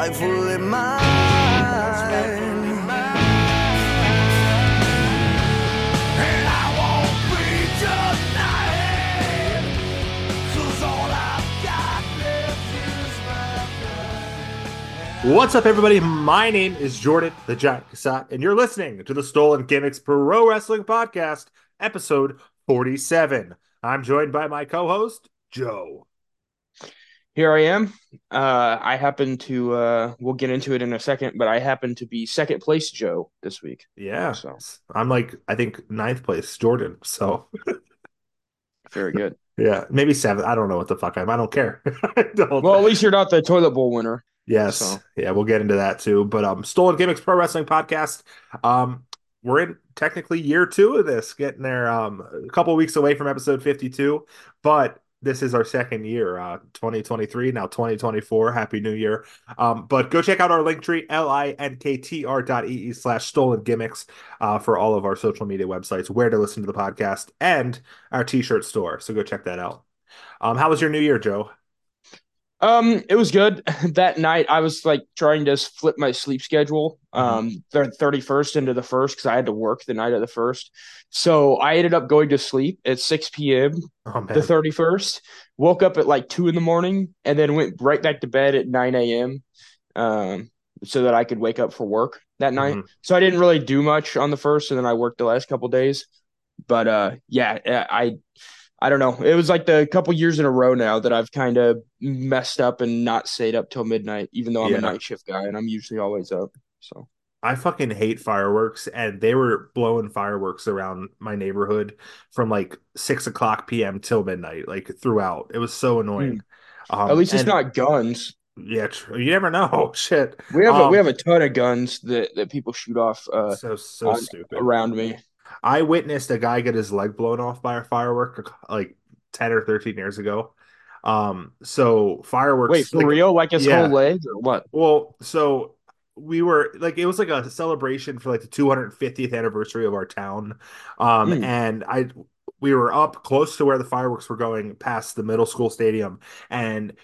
is my What's up, everybody? My name is Jordan the Giant Cassat, and you're listening to the Stolen Gimmicks Pro Wrestling Podcast, episode 47. I'm joined by my co host, Joe. Here I am. Uh, I happen to, uh, we'll get into it in a second, but I happen to be second place Joe this week. Yeah. So. I'm like, I think ninth place, Jordan. So, Very good. yeah, maybe seventh. I don't know what the fuck I'm. I don't care. I don't- well, at least you're not the toilet bowl winner. Yes. So- Yeah, we'll get into that too. But um Stolen Gimmicks Pro Wrestling Podcast. Um we're in technically year two of this, getting there um a couple weeks away from episode 52, but this is our second year, uh 2023, now 2024. Happy New Year. Um, but go check out our link tree, L-I-N-K-T-R dot slash stolen gimmicks uh for all of our social media websites, where to listen to the podcast, and our t-shirt store. So go check that out. Um, how was your new year, Joe? Um, it was good. that night, I was like trying to flip my sleep schedule. Um, the thirty first into the first because I had to work the night of the first. So I ended up going to sleep at six p.m. Oh the thirty first. Woke up at like two in the morning and then went right back to bed at nine a.m. Um, so that I could wake up for work that night. Mhm. So I didn't really do much on the first, and then I worked the last couple days. But uh, yeah, I I don't know. It was like the couple years in a row now that I've kind of messed up and not stayed up till midnight, even though I'm Yeah. a night shift guy and I'm usually always up. So I fucking hate fireworks, and they were blowing fireworks around my neighborhood from like six o'clock p.m. till midnight, like throughout. It was so annoying. Um, Hmm. at least it's and- not guns. Yeah, true. You never know. Shit. We have a, Um, we have a ton of guns that, that people shoot off uh, so so on- stupid. around me. I witnessed a guy get his leg blown off by a firework like ten or thirteen years ago. Um, so fireworks. Wait, for like, real? Like his yeah. whole leg or what? Well, so we were like it was like a celebration for like the 250th anniversary of our town. Um Mm. and I we were up close to where the fireworks were going past the middle school stadium and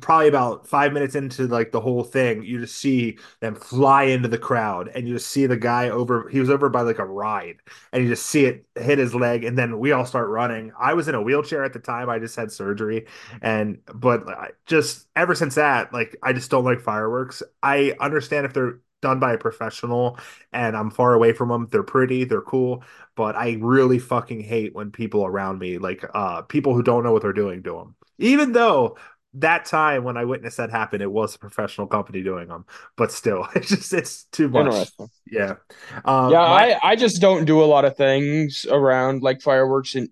probably about five minutes into like the whole thing, you just see them fly into the crowd, and you just see the guy over. He was over by like a ride, and you just see it hit his leg, and then we all start running. I was in a wheelchair at the time. I just had surgery, and but just ever since that, like I just don't like fireworks. I understand if they're done by a professional and I'm far away from them. They're pretty, they're cool, but I really fucking hate when people around me, like uh people who don't know what they're doing, do them. Even though that time when I witnessed that happen, it was a professional company doing them, but still, it's just it's too much. Interesting. Yeah, um, yeah, my- I, I just don't do a lot of things around like fireworks and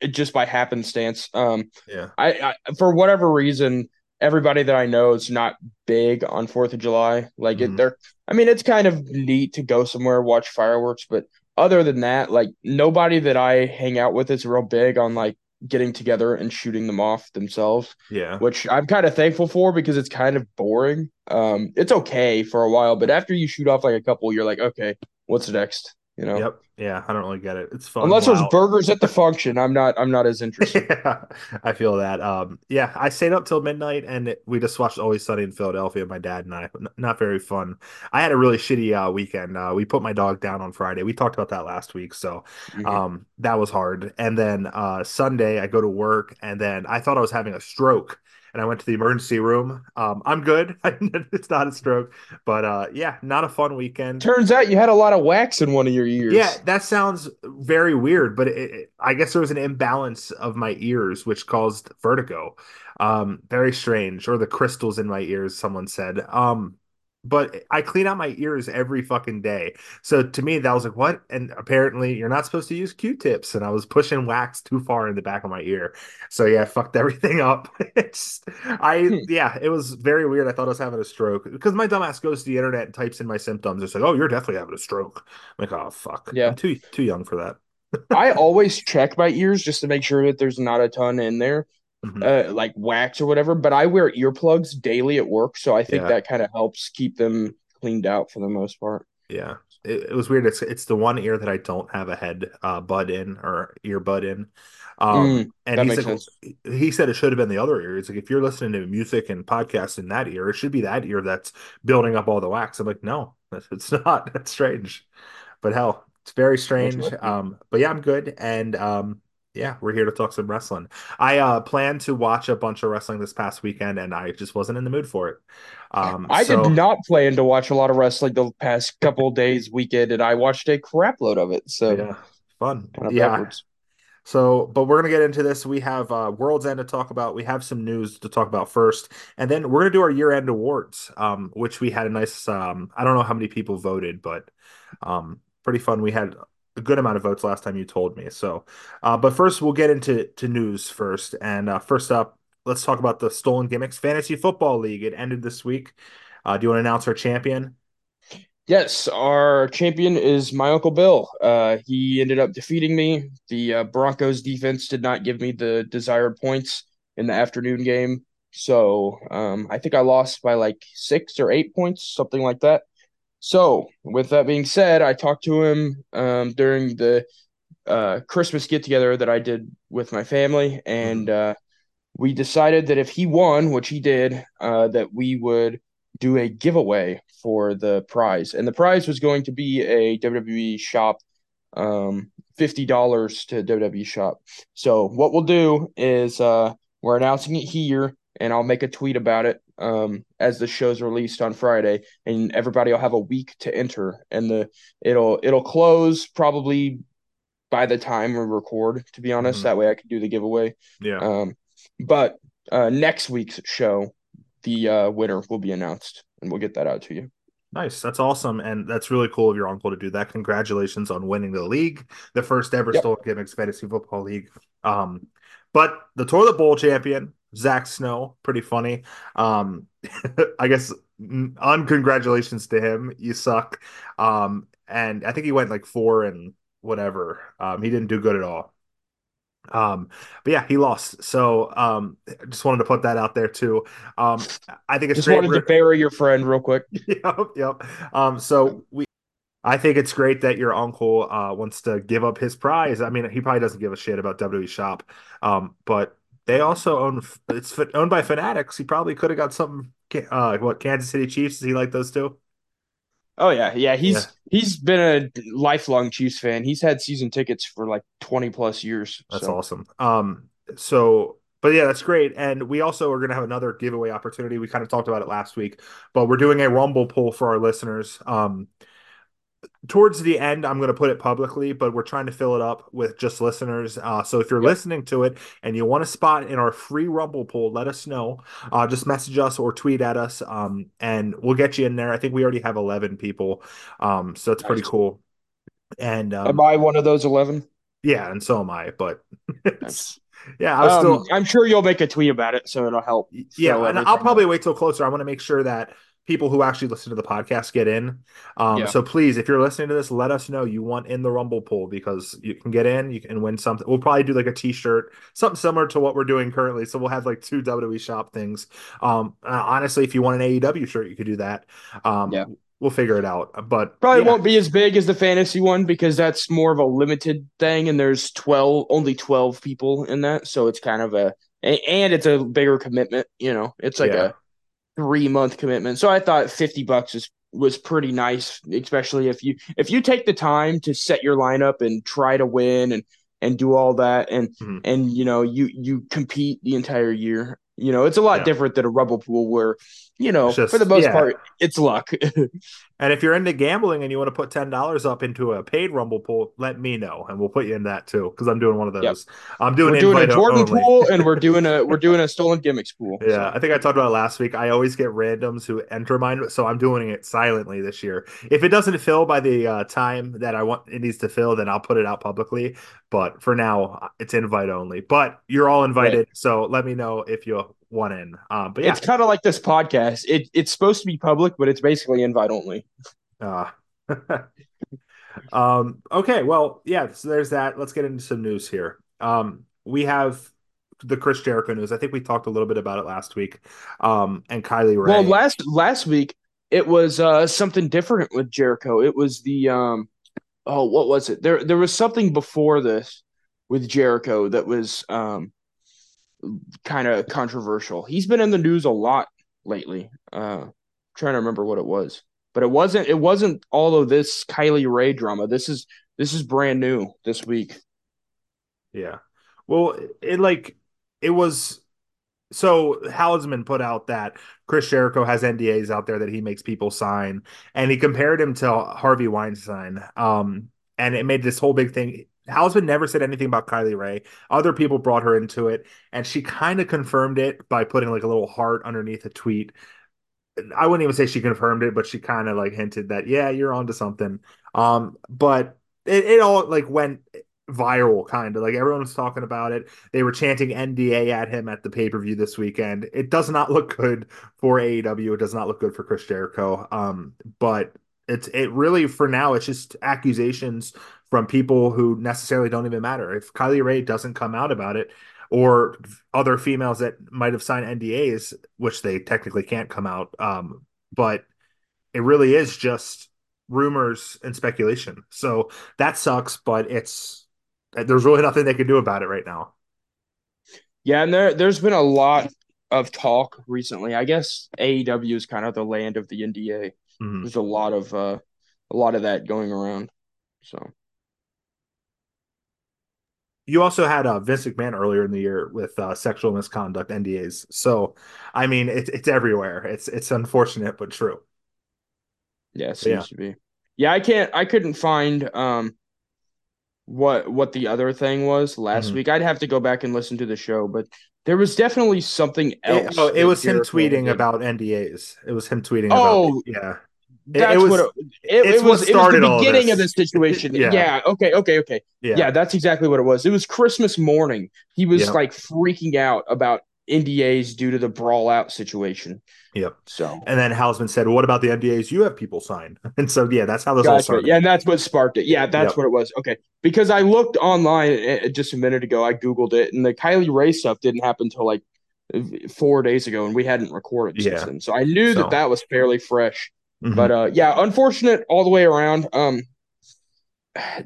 it just by happenstance. Um, yeah, I, I for whatever reason, everybody that I know is not big on Fourth of July. Like Mhm. it, they're. I mean, it's kind of neat to go somewhere watch fireworks, but other than that, like nobody that I hang out with is real big on like getting together and shooting them off themselves, yeah. which I'm kind of thankful for because it's kind of boring. Um, it's okay for a while, but after you shoot off like a couple, you're like, okay, what's next? You know, Yep. Yeah, I don't really get it. It's fun. unless there's burgers at the function, I'm not. I'm not as interested. yeah, I feel that. Um, yeah, I stayed up till midnight, and it, we just watched Always Sunny in Philadelphia. My dad and I. N- Not very fun. I had a really shitty uh, weekend. Uh, we put my dog down on Friday. We talked about that last week, so Mhm. um, that was hard. And then uh, Sunday, I go to work, and then I thought I was having a stroke, and I went to the emergency room. Um, I'm good. it's not a stroke, but uh, yeah, not a fun weekend. Turns out you had a lot of wax in one of your ears. Yeah, that sounds very weird, but it, it- I guess there was an imbalance of my ears, which caused vertigo. Um, very strange, or the crystals in my ears, someone said. Um, but I clean out my ears every fucking day. So to me, that was like, what? And apparently, you're not supposed to use Q-tips, and I was pushing wax too far in the back of my ear. So yeah, I fucked everything up. It's I Hmm. yeah, it was very weird. I thought I was having a stroke because my dumbass goes to the internet and types in my symptoms. It's like, oh, you're definitely having a stroke. I'm like, oh fuck. Yeah. I'm too too young for that. I always check my ears just to make sure that there's not a ton in there, Mhm. uh, like wax or whatever. But I wear earplugs daily at work, so I think Yeah. that kind of helps keep them cleaned out for the most part. Yeah. it, it was weird. It's it's the one ear that I don't have a head uh, bud in or earbud in. Um, Mm, and that he's makes like, sense. he said it should have been the other ear. It's like if you're listening to music and podcasts in that ear, it should be that ear that's building up all the wax. I'm like, no, it's not. That's strange. But hell, it's very strange. Um, but yeah, I'm good. And um, yeah, we're here to talk some wrestling. I uh planned to watch a bunch of wrestling this past weekend, and I just wasn't in the mood for it. Um, I did not plan to watch a lot of wrestling the past couple days weekend, and I watched a crap load of it. So yeah, fun. kind of Yeah. backwards. So, but we're gonna get into this. We have uh World's End to talk about. We have some news to talk about first, and then we're gonna do our year-end awards, um, which we had a nice um I don't know how many people voted, but um pretty fun. We had a good amount of votes last time you told me. So, uh, but first we'll get into to news first. And uh first up, let's talk about the Stolen Gimmicks Fantasy Football League. It ended this week. Uh, do you want to announce our champion? Yes, our champion is my Uncle Bill. Uh, he ended up defeating me. The uh, Broncos defense did not give me the desired points in the afternoon game. So um, I think I lost by like six or eight points, something like that. So, with that being said, I talked to him um, during the uh, Christmas get together that I did with my family, and uh, we decided that if he won, which he did, uh, that we would do a giveaway for the prize, and the prize was going to be a WWE shop, um, fifty dollars to WWE shop. So what we'll do is uh, we're announcing it here, and I'll make a tweet about it um, as the show's released on Friday, and everybody will have a week to enter, and the it'll it'll close probably by the time we record. To be honest, Mhm. that way I can do the giveaway. Yeah. Um, but uh, next week's show, the uh, winner will be announced, and we'll get that out to you. Nice. That's awesome. And that's really cool of your uncle to do that. Congratulations on winning the league, the first ever Yep. Stolen Gimmicks Fantasy Football League. Um, but the Toilet Bowl champion, Zach Snow, pretty funny. Um, I guess mm, uncongratulations to him. You suck. Um, and I think he went like four and whatever. Um, he didn't do good at all. Um, but yeah, he lost. So um, just wanted to put that out there too. Um, I think it's Just wanted to bury your friend real quick. yep, yep. Um, so we, I think it's great that your uncle uh wants to give up his prize. I mean, he probably doesn't give a shit about WWE Shop, um, but they also own it's owned by Fanatics. He probably could have got something. Uh, what Kansas City Chiefs? Does he like those too? Oh yeah, yeah. He's Yeah. he's been a lifelong Chiefs fan. He's had season tickets for like twenty plus years. That's so. awesome. Um, so, but yeah, that's great. And we also are going to have another giveaway opportunity. We kind of talked about it last week, but we're doing a Rumble poll for our listeners. Um, towards the end, I'm going to put it publicly, but we're trying to fill it up with just listeners. Uh, so if you're Yep. listening to it and you want a spot in our free Rumble poll, let us know. Uh, just message us or tweet at us, um, and we'll get you in there. I think we already have 11 people, um, so it's pretty cool. And um, Am I one of those eleven? yeah, and so am I. But Nice. yeah, I was Um, still. I'm sure you'll make a tweet about it, so it'll help. Yeah, and I'll probably up. wait till closer. I want to make sure that people who actually listen to the podcast get in. Um, Yeah. So please, if you're listening to this, let us know you want in the Rumble pool because you can get in, you can win something. We'll probably do like a T-shirt, something similar to what we're doing currently. So we'll have like two WWE shop things. Um, uh, honestly, if you want an AEW shirt, you could do that. Um, Yeah. we'll figure it out. But Probably yeah. won't be as big as the fantasy one because that's more of a limited thing, and there's twelve, only twelve people in that, so it's kind of a a- and it's a bigger commitment. You know, it's like Yeah. a three month commitment. So I thought fifty bucks is was pretty nice, especially if you if you take the time to set your lineup and try to win and and do all that and Mhm. and you know you you compete the entire year. You know, it's a lot Yeah. different than a Rumble pool where you know just- for the most yeah. part it's luck. And if you're into gambling and you want to put ten dollars up into a paid Rumble pool, let me know, and we'll put you in that too because I'm doing one of Yep. those. I'm doing we're doing a Jordan only. pool and we're doing a we're doing a stolen gimmicks pool. Yeah, I think I talked about it last week. I always get randoms who enter mine, so I'm doing it silently this year. If it doesn't fill by the uh, time that I want it needs to fill, then I'll put it out publicly. But for now, it's invite only. But you're all invited, so let me know if you want in. Um, but yeah, It's kind of like this podcast. It it's supposed to be public, but it's basically invite only. Uh, um, okay, well, yeah, so there's that. Let's get into some news here. Um, we have the Chris Jericho news. I think we talked a little bit about it last week. Um, and Kylie Rae. Well, last last week it was uh, something different with Jericho. It was the um, oh, what was it? There there was something before this with Jericho that was um, kind of controversial. He's been in the news a lot lately. Uh, trying to remember what it was, but it wasn't it wasn't all of this Kylie Rae drama. This is this is brand new this week. Yeah. Well, it like it was so Hausman put out that Chris Jericho has NDAs out there that he makes people sign, and he compared him to Harvey Weinstein. Um, and it made this whole big thing. Hausman never said anything about Kylie Rae. Other people brought her into it, and she kind of confirmed it by putting like a little heart underneath a tweet. I wouldn't even say she confirmed it, but she kind of like hinted that yeah, you're onto something. Um, but it, it all like went viral kind of like everyone was talking about it they were chanting nda at him at the pay-per-view this weekend it does not look good for aew it does not look good for chris jericho um but it's it really for now it's just accusations from people who necessarily don't even matter if kylie rae doesn't come out about it or other females that might have signed ndas which they technically can't come out um but it really is just rumors and speculation so that sucks but it's there's really nothing they can do about it right now. Yeah, and there there's been a lot of talk recently. I guess AEW is kind of the land of the NDA. Mm-hmm. There's a lot of uh, a lot of that going around. So you also had uh, Vince McMahon earlier in the year with uh, sexual misconduct NDAs. So I mean, it's it's everywhere. It's it's unfortunate but true. Yeah, it seems yeah. to be. Yeah, I can't. I couldn't find um what what the other thing was last mm-hmm. week. I'd have to go back and listen to the show, but there was definitely something else. It, oh, it was him tweeting about NDAs. It was him tweeting. Oh, about, yeah. That's it, was, what it, it, it was. It was the beginning of this situation. yeah. yeah. Okay. Okay. Okay. Yeah. yeah. That's exactly what it was. It was Christmas morning. He was like freaking out about NDAs due to the brawl out situation. Yep. So and then Hausman said, "What about the NDAs you have people sign?" And so yeah, that's how this gotcha. all started. Yeah, and that's what sparked it. Yeah, that's yep. what it was. Okay, because I looked online eh, eh, just a minute ago. I googled it, and the Kylie Rae stuff didn't happen until like four days ago, and we hadn't recorded yeah. since then. So I knew so. that that was fairly fresh. Mm-hmm. But uh, yeah, unfortunate all the way around. Um,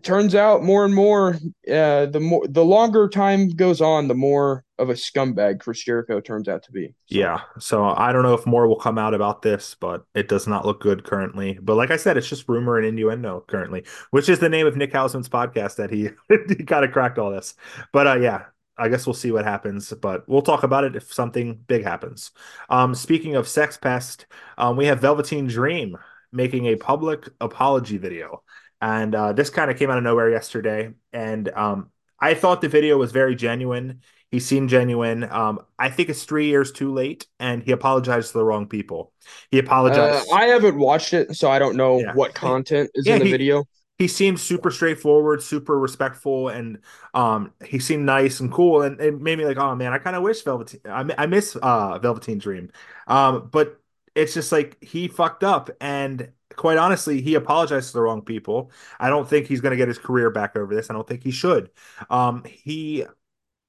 turns out more and more uh, the more the longer time goes on the more of a scumbag chris jericho turns out to be so. yeah so i don't know if more will come out about this but it does not look good currently but like i said it's just rumor and innuendo currently which is the name of nick hausman's podcast that he he kind of cracked all this but uh yeah I guess we'll see what happens, but we'll talk about it if something big happens. Um, speaking of Sex Pest, um, we have Velveteen Dream making a public apology video and uh, this kind of came out of nowhere yesterday. And um, I thought the video was very genuine. He seemed genuine. Um, I think it's three years too late, and he apologized to the wrong people. He apologized. Uh, I haven't watched it, so I don't know yeah. what content is yeah, in the he, video. He seemed super straightforward, super respectful, and um, he seemed nice and cool. And it made me like, oh man, I kind of wish Velveteen. I, I miss uh, Velveteen Dream, um, but it's just like he fucked up, and quite honestly, he apologized to the wrong people. I don't think he's going to get his career back over this. I don't think he should. Um, he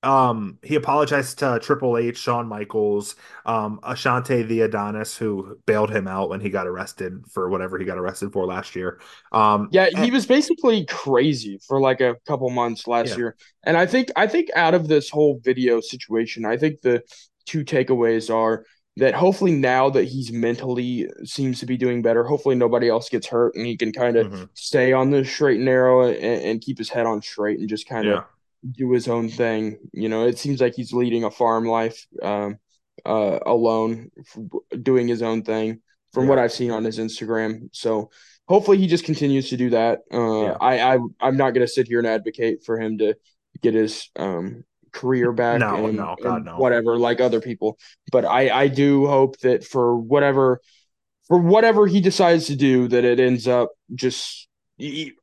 um he apologized to Triple H, Shawn Michaels, um Ashante Thee Adonis who bailed him out when he got arrested for whatever he got arrested for last year. Um Yeah, he and, was basically crazy for like a couple months last yeah. year. And I think I think out of this whole video situation, I think the two takeaways are that hopefully now that he's mentally seems to be doing better, hopefully nobody else gets hurt and he can kind of mm-hmm. stay on the straight and narrow and, and, keep his head on straight and just kind of yeah. Do his own thing. You know, it seems like he's leading a farm life um, uh, alone, doing his own thing from yeah. what I've seen on his Instagram. So hopefully he just continues to do that. Uh, yeah. I, I I'm not going to sit here and advocate for him to get his um, career back no, and, no, God, no. whatever like other people but i i do hope that for whatever for whatever he decides to do that it ends up just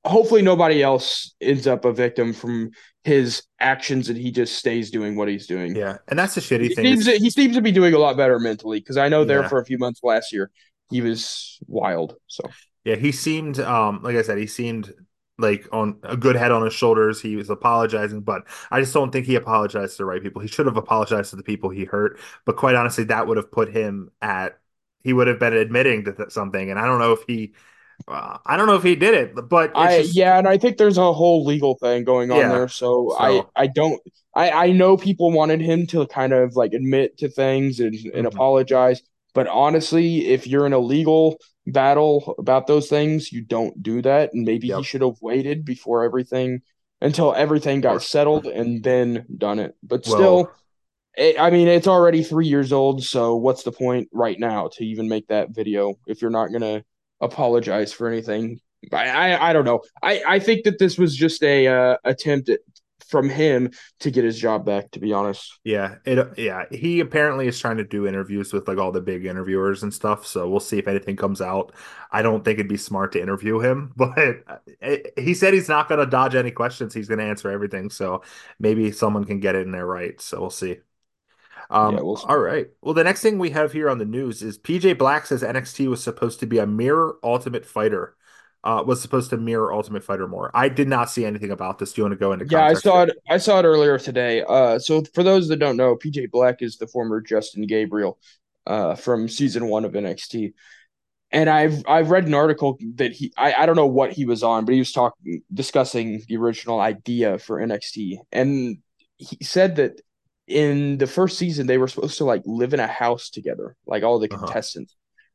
hopefully nobody else ends up a victim from his actions and he just stays doing what he's doing yeah and that's the shitty he thing seems to, he seems to be doing a lot better mentally because i know there yeah. for a few months last year he was wild so yeah he seemed um like i said he seemed like on a good head on his shoulders. He was apologizing, but I just don't think he apologized to the right people. He should have apologized to the people he hurt. But quite honestly, that would have put him at he would have been admitting to th- something. And I don't know if he, uh, I don't know if he did it, but I just- yeah, and I think there's a whole legal thing going on Yeah, there. So, so- I I don't I I know people wanted him to kind of like admit to things and, and Mhm. apologize, but honestly, if you're in a legal battle about those things, you don't do that. And maybe Yep. he should have waited before everything until everything got settled and then done it. But Well- still. it- I mean, it's already three years old, so what's the point right now to even make that video if you're not gonna apologize for anything? I I, I don't know. I, I think that this was just a uh, attempt at, from him to get his job back. To be honest, Yeah, it yeah, he apparently is trying to do interviews with like all the big interviewers and stuff, so we'll see if anything comes out. I don't think it'd be smart to interview him, but uh, he said he's not going to dodge any questions. He's going to answer everything, so maybe someone can get it in there right. So we'll see. Um, Yeah, we'll all right. Well, the next thing we have here on the news is PJ Black says NXT was supposed to be a mirror Ultimate Fighter. Uh, was supposed to mirror Ultimate Fighter more. I did not see anything about this. Do you want to go into yeah, I saw here? it. I saw it earlier today. Uh, so for those that don't know, PJ Black is the former Justin Gabriel, uh, from season one of NXT. And I've I've read an article that he I, I don't know what he was on, but he was talking discussing the original idea for NXT. And he said that in the first season they were supposed to like live in a house together, like all the Uh-huh. contestants,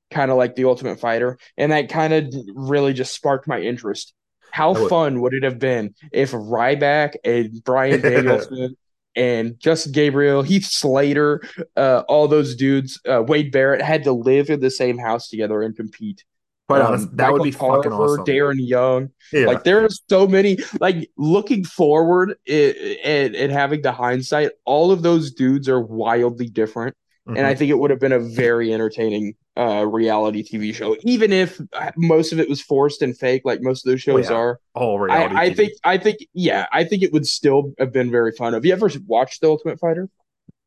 kind of like the Ultimate Fighter. And that kind of really just sparked my interest. How would- fun would it have been if Ryback and Brian Danielson and Justin Gabriel, Heath Slater, uh, all those dudes, uh, Wade Barrett had to live in the same house together and compete. Quite Um, honest, that would be Michael fucking awesome. Darren Young, Yeah. like there are so many. Like looking forward and and having the hindsight, all of those dudes are wildly different, and I think it would have been a very entertaining uh, reality TV show, even if most of it was forced and fake, like most of those shows yeah. are. all reality I, I think, I think, yeah, I think it would still have been very fun. Have you ever watched The Ultimate Fighter?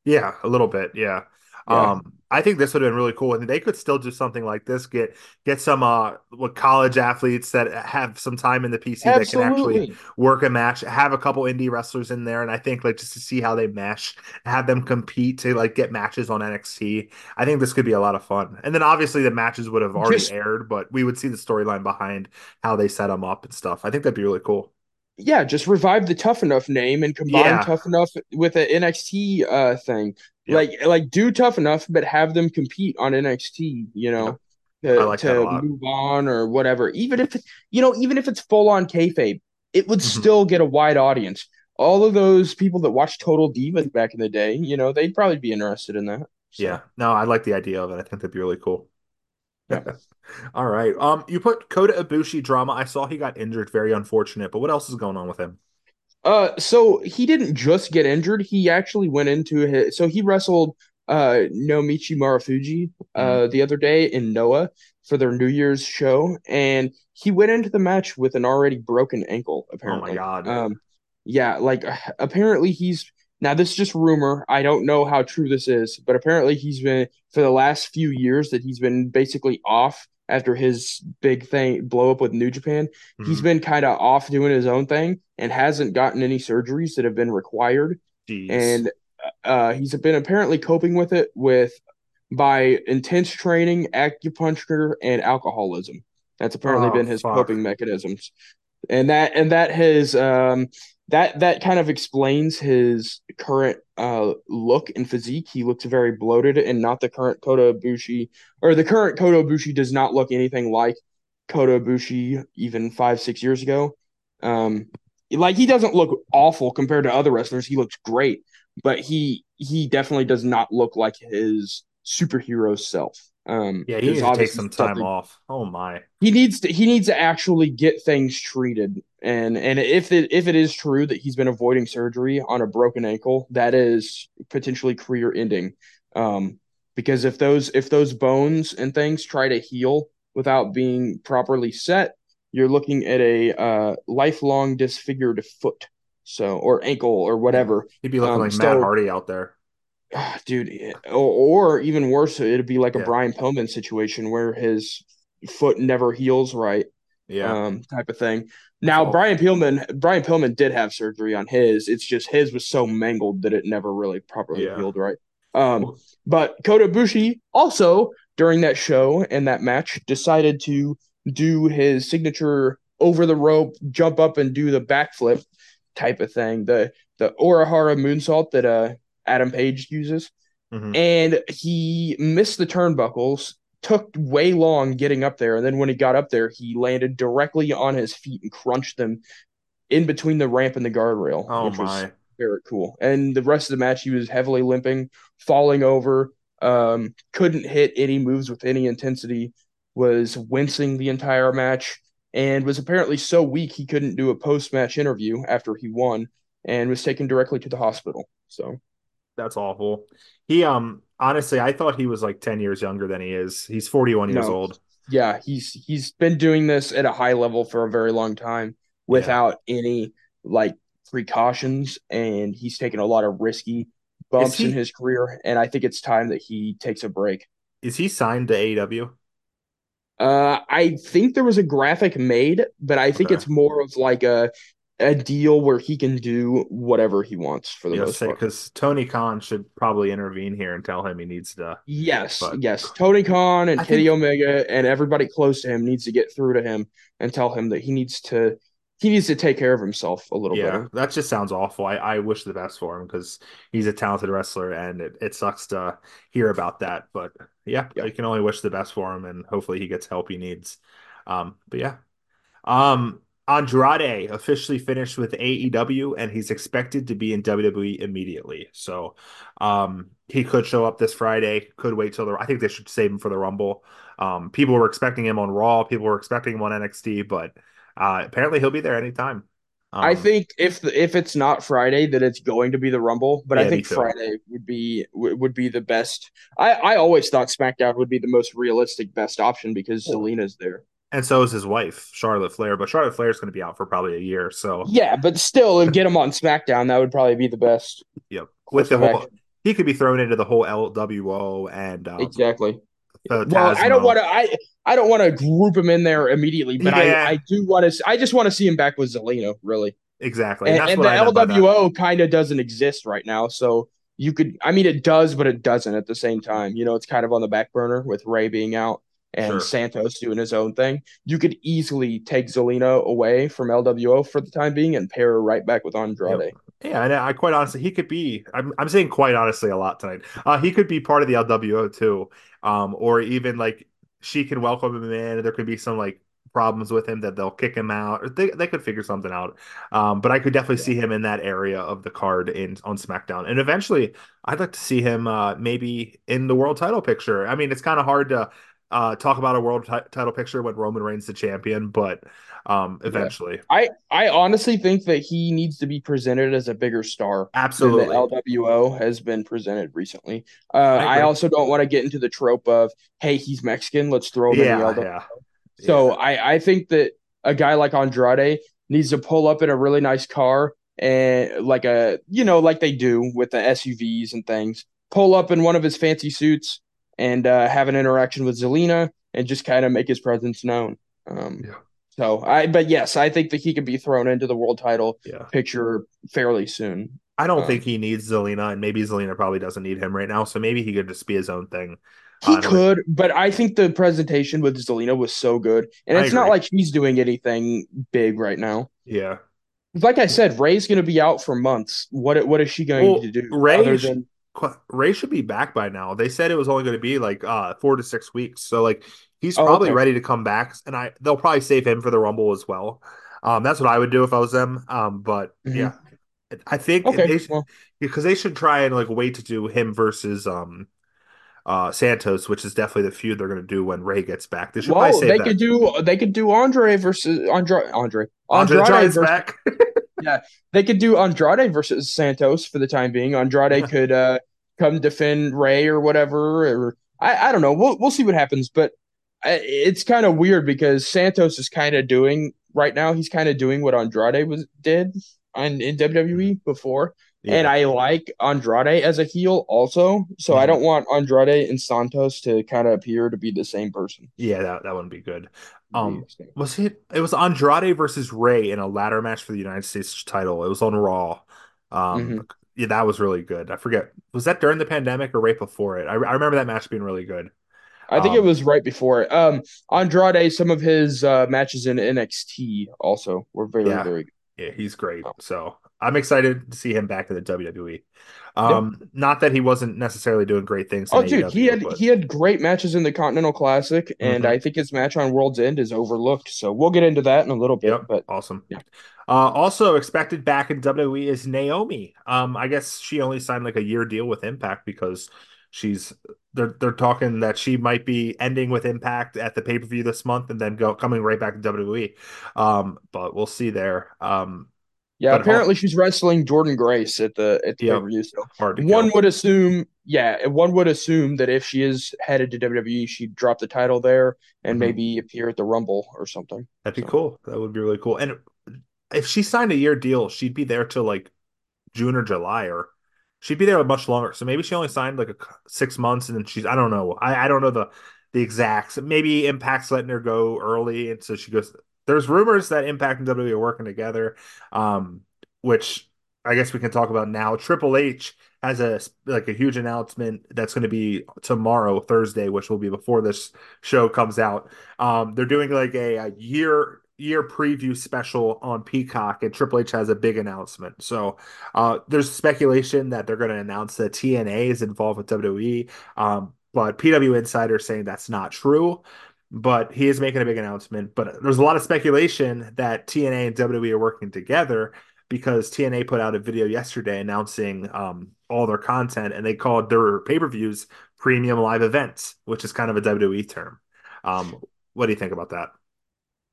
Yeah, a little bit. Yeah. Yeah. Um, I think this would have been really cool, and they could still do something like this. Get get some uh, what college athletes that have some time in the PC that can actually work a match. Have a couple indie wrestlers in there, and I think like just to see how they mesh, have them compete to like get matches on NXT. I think this could be a lot of fun. And then obviously the matches would have already Just- aired, but we would see the storyline behind how they set them up and stuff. I think that'd be really cool. Yeah, just revive the Tough Enough name and combine Yeah. Tough Enough with an NXT uh thing. Yeah. Like like do Tough Enough, but have them compete on NXT. You know, to, like to move on or whatever. Even if you know, even if it's full on kayfabe, it would Mhm. still get a wide audience. All of those people that watched Total Divas back in the day, you know, they'd probably be interested in that. So, Yeah. No, I like the idea of it. I think that'd be really cool. Yeah. All right. Um, you put Kota Ibushi drama. I saw he got injured. Very unfortunate. But what else is going on with him? Uh, so he didn't just get injured. He actually went into his. So he wrestled uh Naomichi Marufuji uh the other day in Noah for their New Year's show, and he went into the match with an already broken ankle. Apparently, oh my God. Um, yeah, like apparently he's now this is just rumor. I don't know how true this is, but apparently he's been for the last few years that he's been basically off after his big thing blow up with New Japan. He's Mhm. been kind of off doing his own thing and hasn't gotten any surgeries that have been required. Jeez. And uh, he's been apparently coping with it with by intense training, acupuncture, and alcoholism. That's apparently Oh, been his fuck. coping mechanisms. And that and that has um that that kind of explains his current uh look and physique. He looks very bloated and not the current Kota Ibushi or the current Kota Ibushi does not look anything like Kota Ibushi even five, six years ago. Um, like he doesn't look awful compared to other wrestlers. He looks great, but he he definitely does not look like his superhero self. Um, yeah, he needs to take some time off. Oh my. He needs to he needs to actually get things treated. And and if it if it is true that he's been avoiding surgery on a broken ankle, that is potentially career ending. Um, because if those if those bones and things try to heal without being properly set, you're looking at a uh, lifelong disfigured foot, so or ankle or whatever. He'd be looking Um, like so- Matt Hardy out there. Ah, dude, or, or even worse, it'd be like a Brian Pillman situation where his foot never heals right, Yeah. um, type of thing. Now, So- Brian Pillman, Brian Pillman did have surgery on his. It's just his was so mangled that it never really properly Yeah. healed right. Um, but Kota Ibushi also during that show and that match decided to do his signature over the rope, jump up and do the backflip type of thing, the the Orihara moonsault that uh Adam Page uses. Mhm. And he missed the turnbuckles, took way long getting up there, and then when he got up there, he landed directly on his feet and crunched them in between the ramp and the guardrail, Oh which was my. very cool. And the rest of the match, he was heavily limping, falling over, um, couldn't hit any moves with any intensity, was wincing the entire match, and was apparently so weak he couldn't do a post match interview after he won, and was taken directly to the hospital. So That's awful. He um honestly, I thought he was like 10 years younger than he is. He's 41 years No. old. yeah, he's he's been doing this at a high level for a very long time without any like precautions, and he's taken a lot of risky bumps he- in his career, and I think it's time that he takes a break. Is he signed to AEW? Uh, I think there was a graphic made, but I think Okay. it's more of like a a deal where he can do whatever he wants for the Yeah, most part. because Tony Khan should probably intervene here and tell him he needs to. Yes, but- yes. Tony Khan and I Kenny think- Omega and everybody close to him needs to get through to him and tell him that he needs to he needs to take care of himself a little bit. Yeah, better. that just sounds awful. I, I wish the best for him because he's a talented wrestler, and it, it sucks to hear about that. But yeah, Yeah. you can only wish the best for him, and hopefully he gets help he needs. Um, but yeah, um, Andrade officially finished with AEW, and he's expected to be in WWE immediately. So, um, he could show up this Friday. Could wait till the. I think they should save him for the Rumble. Um, people were expecting him on Raw. People were expecting him on NXT, but uh, apparently he'll be there anytime. I Um, think if the, if it's not Friday, that it's going to be the Rumble. But Yeah, I think. Friday would be would would be the best. I I always thought SmackDown would be the most realistic best option because Cool. Zelina's there. And so is his wife, Charlotte Flair. But Charlotte Flair is going to be out for probably a year. So, Yeah, but still, if get him on SmackDown, that would probably be the best. yep. With the whole, he could be thrown into the whole LWO and um, Exactly. Well, I don't want to. I I don't want to group him in there immediately, but Yeah. I I do want to. I just want to see him back with Zelina, really. exactly. And, And, and the. LWO kind of doesn't exist right now, so you could. I mean, it does, but it doesn't at the same time. You know, it's kind of on the back burner with Rey being out and Sure. Santos doing his own thing. You could easily take Zelina away from LWO for the time being and pair her right back with Andrade. Yeah, and I quite honestly, he could be. I'm, I'm saying quite honestly a lot tonight. Uh, he could be part of the LWO too, um, or even like she can welcome him in. There could be some like problems with him that they'll kick him out, or they they could figure something out. Um, but I could definitely see him in that area of the card in on SmackDown, and eventually, I'd like to see him uh, maybe in the world title picture. I mean, it's kind of hard to uh, talk about a world ti- title picture when Roman Reigns the champion, but um, eventually, I I honestly think that he needs to be presented as a bigger star. absolutely. the LWO has been presented recently. Uh, I I, also don't want to get into the trope of, hey, he's Mexican, let's throw him yeah, in the LWO. yeah. So Yeah. I, I think that a guy like Andrade needs to pull up in a really nice car and like a you know like they do with the SUVs and things. Pull up in one of his fancy suits and uh, have an interaction with Zelina and just kind of make his presence known. Um, Yeah. So I, but yes, I think that he could be thrown into the world title yeah. picture fairly soon. I don't Um, think he needs Zelina, and maybe Zelina probably doesn't need him right now. So maybe he could just be his own thing. He could, but I think the presentation with Zelina was so good, and it's not like she's doing anything big right now. Yeah, Like I said, Rey's going to be out for months. What what is she going Well, to do? Rey other than Rey should be back by now. They said it was only going to be like uh four to six weeks. So like he's Oh, probably okay. ready to come back, and I they'll probably save him for the Rumble as well. Um, that's what I would do if I was them. Um, but Mhm. yeah, I think okay, they well, because they should try and like wait to do him versus um uh Santos, which is definitely the feud they're going to do when Rey gets back. They should probably they that. could do they could do Andre versus Andre Andre Andre the Andrade Giant's versus, back. Yeah, they could do Andrade versus Santos for the time being. Andrade could uh come defend Rey or whatever, or I, I don't know. We'll we'll see what happens, but it's kind of weird because Santos is kind of doing right now. He's kind of doing what Andrade was did on in WWE before. And I like Andrade as a heel also. So I Mhm. don't want Andrade and Santos to kind of appear to be the same person. yeah, that that wouldn't be good. Um, Was it? It was Andrade versus Rey in a ladder match for the United States title. It was on Raw. Um, Mhm. yeah, that was really good. I forget was that during the pandemic or right before it. I, I remember that match being really good. I think Um, it was right before it. Um, Andrade, some of his uh, matches in NXT also were very, Yeah. very good. Yeah, he's great. So I'm excited to see him back in the WWE. Um, not that he wasn't necessarily doing great things. in Oh, dude, he had but- he had great matches in the Continental Classic, and Mhm. I think his match on World's End is overlooked. So we'll get into that in a little bit. Yep, But awesome. Yeah. Uh, also expected back in WWE is Naomi. Um, I guess she only signed like a year deal with Impact because she's they're they're talking that she might be ending with Impact at the pay per view this month and then go coming right back to WWE. Um, but we'll see there. Um, yeah, But apparently she's wrestling Jordynne Grace at the at the Yeah. pay per view. So hard one would assume, yeah, one would assume that if she is headed to WWE, she'd drop the title there and Mhm. maybe appear at the Rumble or something. That'd be So- cool. That would be really cool. And if she signed a year deal, she'd be there till like June or July, or she'd be there much longer. So maybe she only signed like a six months, and then she's I don't know. I I don't know the the exacts. Maybe Impact's letting her go early, and so she goes. There's rumors that Impact and WWE are working together, um, which I guess we can talk about now. Triple H has a like a huge announcement that's going to be tomorrow, Thursday, which will be before this show comes out. Um, they're doing like a, a year year preview special on Peacock, and Triple H has a big announcement. So uh, there's speculation that they're going to announce that TNA is involved with WWE, um, but PW Insider saying that's not true. But he is making a big announcement. But there's a lot of speculation that TNA and WWE are working together because TNA put out a video yesterday announcing um, all their content, and they called their pay per views premium live events, which is kind of a WWE term. Um, what do you think about that?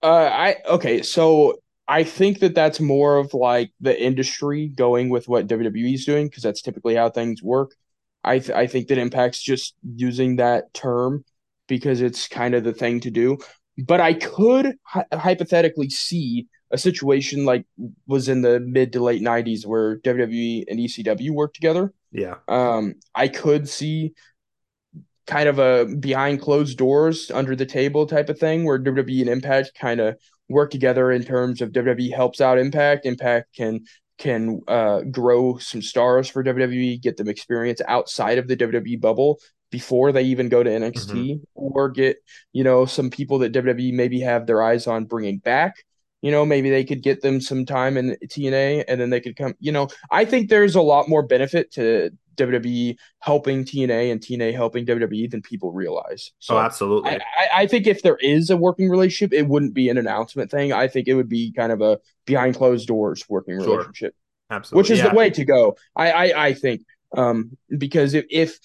Uh, I okay, so I think that that's more of like the industry going with what WWE is doing because that's typically how things work. I th- I think that Impact's just using that term because it's kind of the thing to do. But I could hy- hypothetically see a situation like was in the mid to late '90s where WWE and ECW worked together. Yeah, Um, I could see kind of a behind closed doors, under the table type of thing where WWE and Impact kind of work together in terms of WWE helps out Impact, Impact can can uh, grow some stars for WWE, get them experience outside of the WWE bubble before they even go to NXT, or get you know some people that WWE maybe have their eyes on bringing back. You know, maybe they could get them some time in TNA, and then they could come. You know, I think there's a lot more benefit to WWE helping TNA and TNA helping WWE than people realize. So oh, absolutely. I, I, I think if there is a working relationship, it wouldn't be an announcement thing. I think it would be kind of a behind closed doors working Sure. relationship, absolutely. which is yeah. the way to go. I, I, I think um, because if if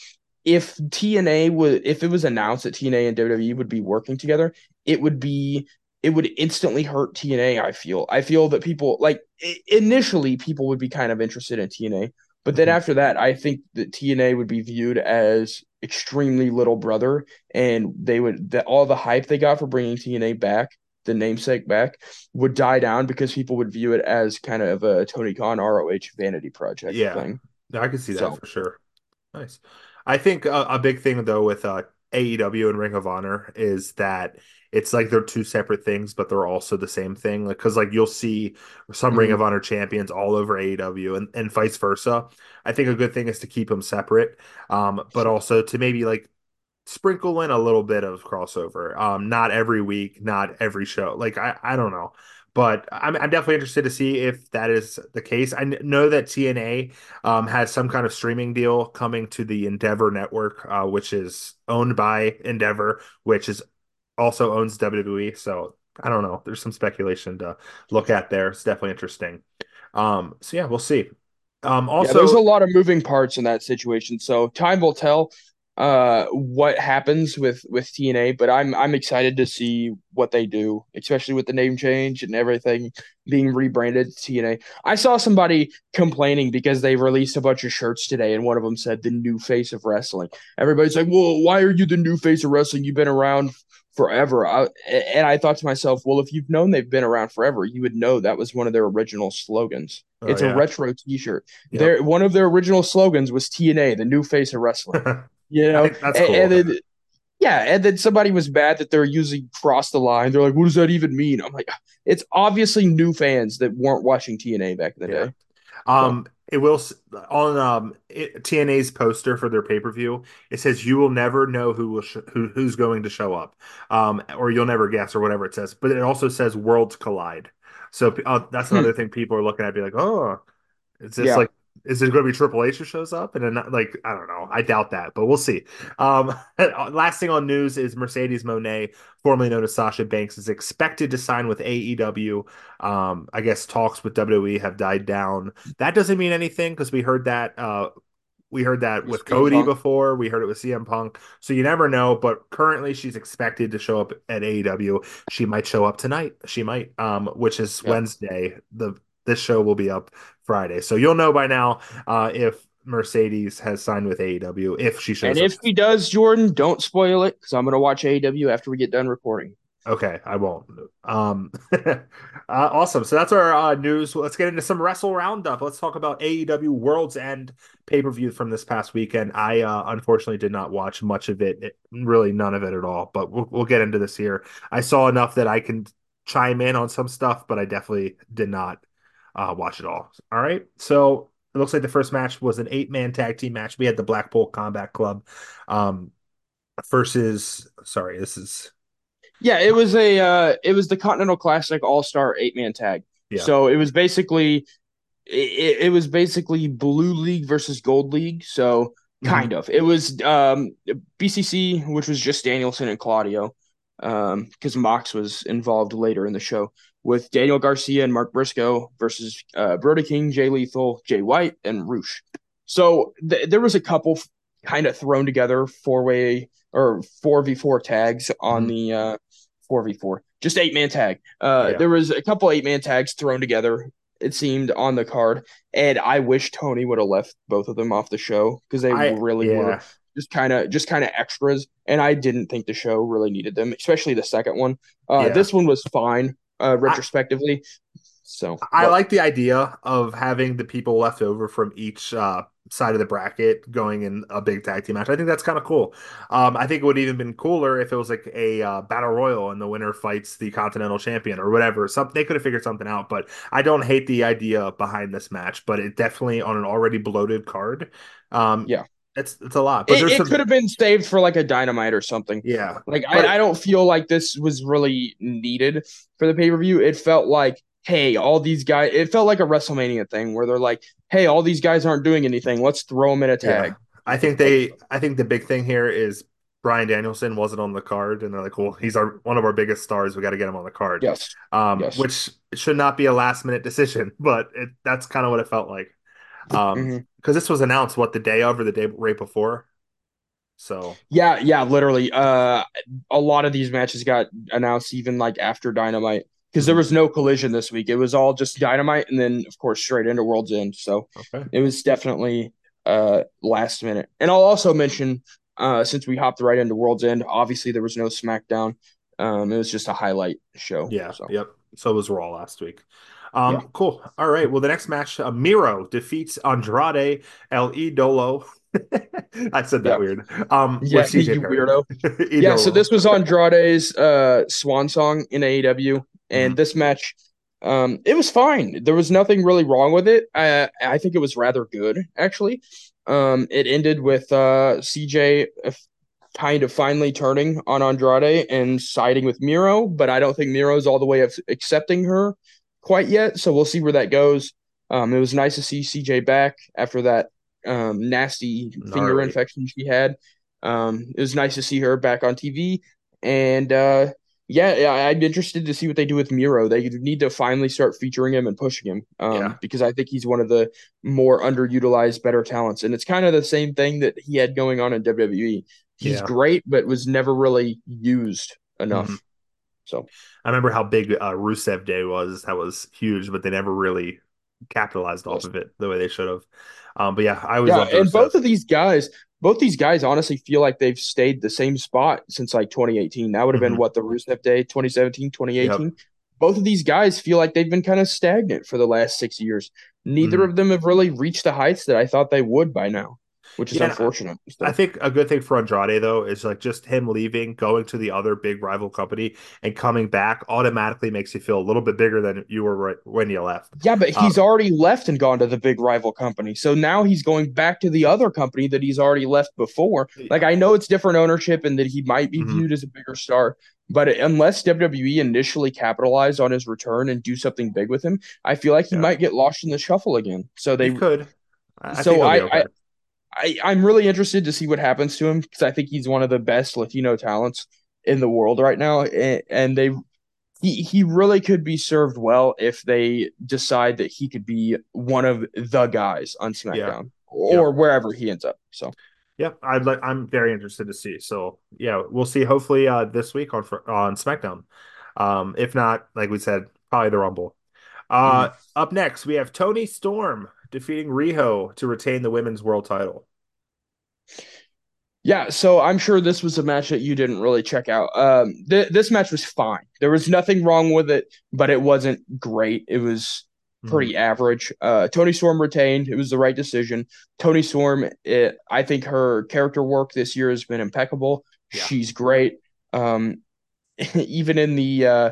if TNA would if it was announced that TNA and WWE would be working together, it would be it would instantly hurt TNA. I feel I feel that people like initially people would be kind of interested in TNA, but then Mhm. after that, I think that TNA would be viewed as extremely little brother, and they would that all the hype they got for bringing TNA back, the namesake back, would die down because people would view it as kind of a Tony Khan ROH vanity project Yeah. thing. I can see that So- for sure. Nice. I think a, a big thing though with uh, AEW and Ring of Honor is that it's like they're two separate things, but they're also the same thing. Like, because like you'll see some Ring Mhm. of Honor champions all over AEW and, and vice versa. I think a good thing is to keep them separate, um, but also to maybe like sprinkle in a little bit of crossover. Um, not every week, not every show. Like I, I don't know. But I'm, I'm definitely interested to see if that is the case. I know that TNA um, has some kind of streaming deal coming to the Endeavor network, uh, which is owned by Endeavor, which is also owns WWE. So I don't know. There's some speculation to look at there. It's definitely interesting. Um, so yeah, we'll see. Um, yeah, there's a lot of moving parts in that situation, so time will tell uh what happens with with TNA, but I'm I'm excited to see what they do, especially with the name change and everything being rebranded TNA. I saw somebody complaining because they released a bunch of shirts today and one of them said the new face of wrestling. Everybody's like, "Well, why are you the new face of wrestling? You've been around forever." I, and I thought to myself, "Well, if you've known they've been around forever, you would know that was one of their original slogans. Oh, it's yeah. a retro t-shirt. Yep. Their one of their original slogans was TNA, the new face of wrestling. You know, that's and, cool. and then yeah, and then somebody was mad that they're using cross the line. They're like, "What does that even mean?" I'm like, it's obviously new fans that weren't watching TNA back in the Yeah. day. Um, It will on um it, TNA's poster for their pay per view. It says you will never know who will sh- who who's going to show up, um, or you'll never guess, or whatever it says. But it also says worlds collide. So uh, that's Hmm. another thing people are looking at, be like, oh, is this Yeah. like, is it going to be Triple H who shows up? And then like, I don't know, I doubt that, but we'll see. Um, last thing on news is Mercedes Moné, formerly known as Sasha Banks, is expected to sign with AEW. Um, I guess talks with WWE have died down. That doesn't mean anything because we heard that uh, we heard that With Cody Punk. before. We heard it with CM Punk. So you never know. But currently, she's expected to show up at AEW. She might show up tonight. She might, um, which is Yeah. Wednesday. The this show will be up Friday. So you'll know by now uh, if Mercedes has signed with AEW if she shows And up. if he does, Jordan, don't spoil it because I'm going to watch AEW after we get done recording. Okay, I won't. Um, uh, awesome. So that's our uh, news. Let's get into some wrestle roundup. Let's talk about AEW World's End pay per view from this past weekend. I uh, unfortunately did not watch much of it, it- really none of it at all. But we'll, we'll get into this here. I saw enough that I can chime in on some stuff, but I definitely did not uh, watch it all. All right. So it looks like the first match was an eight man tag team match. We had the Blackpool Combat Club um, versus. Sorry, this is. Yeah, it was a uh, it was the Continental Classic All Star eight man tag. Yeah. So it was basically it, it was basically Blue League versus Gold League. So Mm-hmm. kind of it was um, BCC, which was just Danielson and Claudio, because Mox was involved later in the show with Daniel Garcia and Mark Briscoe versus uh, Brody King, Jay Lethal, Jay White, and Rush. So th- there was a couple kind of thrown together four way or four v four tags on Mhm. the uh four v four, just eight man tag. Uh, Yeah. there was a couple eight man tags thrown together. It seemed on the card, and I wish Tony would have left both of them off the show because they I, really yeah. were just kind of just kind of extras. And I didn't think the show really needed them, especially the second one. Uh, Yeah. This one was fine uh, retrospectively. so I but- like the idea of having the people left over from each uh, side of the bracket going in a big tag team match. I think that's kind of cool. Um, I think it would even been cooler if it was like a uh, battle royal and the winner fights the continental champion or whatever. Some they could have figured something out, but I don't hate the idea behind this match. But it definitely on an already bloated card. Um, Yeah. It's it's a lot. But it, it some, could have been saved for like a dynamite or something. yeah, Like But- I, I don't feel like this was really needed for the pay per view. It felt like, hey, all these guys. It felt like a WrestleMania thing where they're like, hey, all these guys aren't doing anything. Let's throw them in a tag. Yeah. I think they I think the big thing here is Bryan Danielson wasn't on the card and they're like, well, he's our one of our biggest stars. We got to get him on the card. Yes. Um, Yes. which should not be a last minute decision, but it, that's kind of what it felt like. Um, Mhm. because this was announced what the day of or the day right before. So Yeah, yeah, literally. Uh, a lot of these matches got announced even like after Dynamite because there was no collision this week. It was all just Dynamite, and then of course straight into World's End. So okay, it was definitely uh last minute. And I'll also mention, uh, since we hopped right into World's End, obviously there was no SmackDown. Um, it was just a highlight show. yeah, So yep. So it was Raw last week. Um, Yeah. cool. All right. Well, the next match, uh, Miro defeats Andrade El Idolo. I said that Yeah. weird. Um, yeah, CJ weirdo. Yeah, so this was Andrade's uh swan song in AEW, and Mhm. this match, um, it was fine. There was nothing really wrong with it. I I think it was rather good actually. Um, it ended with uh CJ kind of finally turning on Andrade and siding with Miro, but I don't think Miro's all the way of accepting her quite yet. So we'll see where that goes. Um, it was nice to see CJ back after that um nasty finger infection she had. Um, it was nice to see her back on TV, and uh, yeah, yeah, I'm interested to see what they do with Miro. They need to finally start featuring him and pushing him, um, Yeah. because I think he's one of the more underutilized, better talents, and it's kind of the same thing that he had going on in WWE. He's Yeah. great, but was never really used enough. Mhm. So I remember how big uh, Rusev Day was. That was huge, but they never really capitalized off of it the way they should have. Um, but yeah, I was. yeah, and Rusev. both of these guys, both these guys, honestly feel like they've stayed the same spot since like 2018. That would have Mhm. been what the Rusev Day, 2017, 2018. Both of these guys feel like they've been kind of stagnant for the last six years. Neither Mhm. of them have really reached the heights that I thought they would by now. Which is Yeah, unfortunate. I think a good thing for Andrade though is like just him leaving, going to the other big rival company, and coming back automatically makes you feel a little bit bigger than you were right when you left. Yeah, but he's Um, already left and gone to the big rival company. So now he's going back to the other company that he's already left before. Like I know it's different ownership and that he might be Mhm. viewed as a bigger star, but unless WWE initially capitalize on his return and do something big with him, I feel like he Yeah. might get lost in the shuffle again. So they They could. I So think he'll be I- okay. I, I'm really interested to see what happens to him because I think he's one of the best Latino talents in the world right now, and, and they he he really could be served well if they decide that he could be one of the guys on SmackDown or wherever he ends up. So Yeah, I'd like. I'm very interested to see. So yeah, we'll see. Hopefully, uh, this week on on SmackDown. Um, if not, like we said, probably the Rumble. Uh, up next we have Toni Storm defeating Riho to retain the women's world title. yeah, so I'm sure this was a match that you didn't really check out. Um, th- this match was fine. There was nothing wrong with it, but it wasn't great. It was pretty Mm-hmm. average. Uh, Toni Storm retained. It was the right decision. Toni Storm, it, I think her character work this year has been impeccable. Yeah. She's great. Um, even in the uh,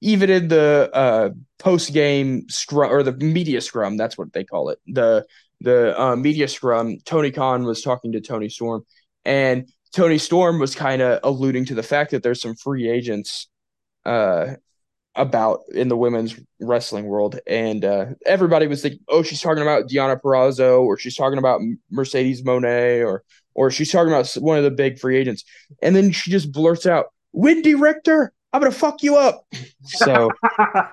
even in the uh, post game scrum or the media scrum, that's what they call it. The the uh, media scrum. Tony Khan was talking to Toni Storm, and Toni Storm was kind of alluding to the fact that there's some free agents uh, about in the women's wrestling world, and uh, everybody was thinking, "Oh, she's talking about Deonna Purrazzo, or she's talking about Mercedes Moné, or or she's talking about one of the big free agents." And then she just blurts out, "Wendi Richter, I'm gonna fuck you up." So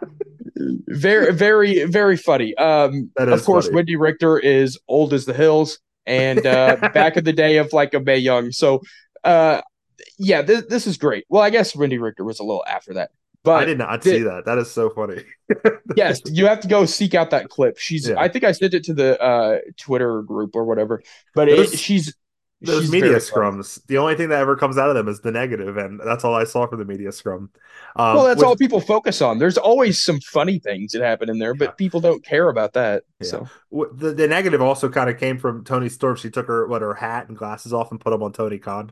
very, very, very funny. Um, of course, funny. Wendi Richter is old as the hills, and uh, back in the day of like a Mae Young. So, uh, yeah, this this is great. Well, I guess Wendi Richter was a little after that, but I did not the- see that. That is so funny. yes, you have to go seek out that clip. She's, Yeah. I think I sent it to the uh, Twitter group or whatever, but it, she's Those she's media very funny. scrums, the only thing that ever comes out of them is the negative, and that's all I saw from the media scrum. Um, Well, that's which- all people focus on. There's always some funny things that happen in there, but Yeah. people don't care about that. Yeah. So The, the negative also kind of came from Toni Storm. She took her what her hat and glasses off and put them on Tony Khan.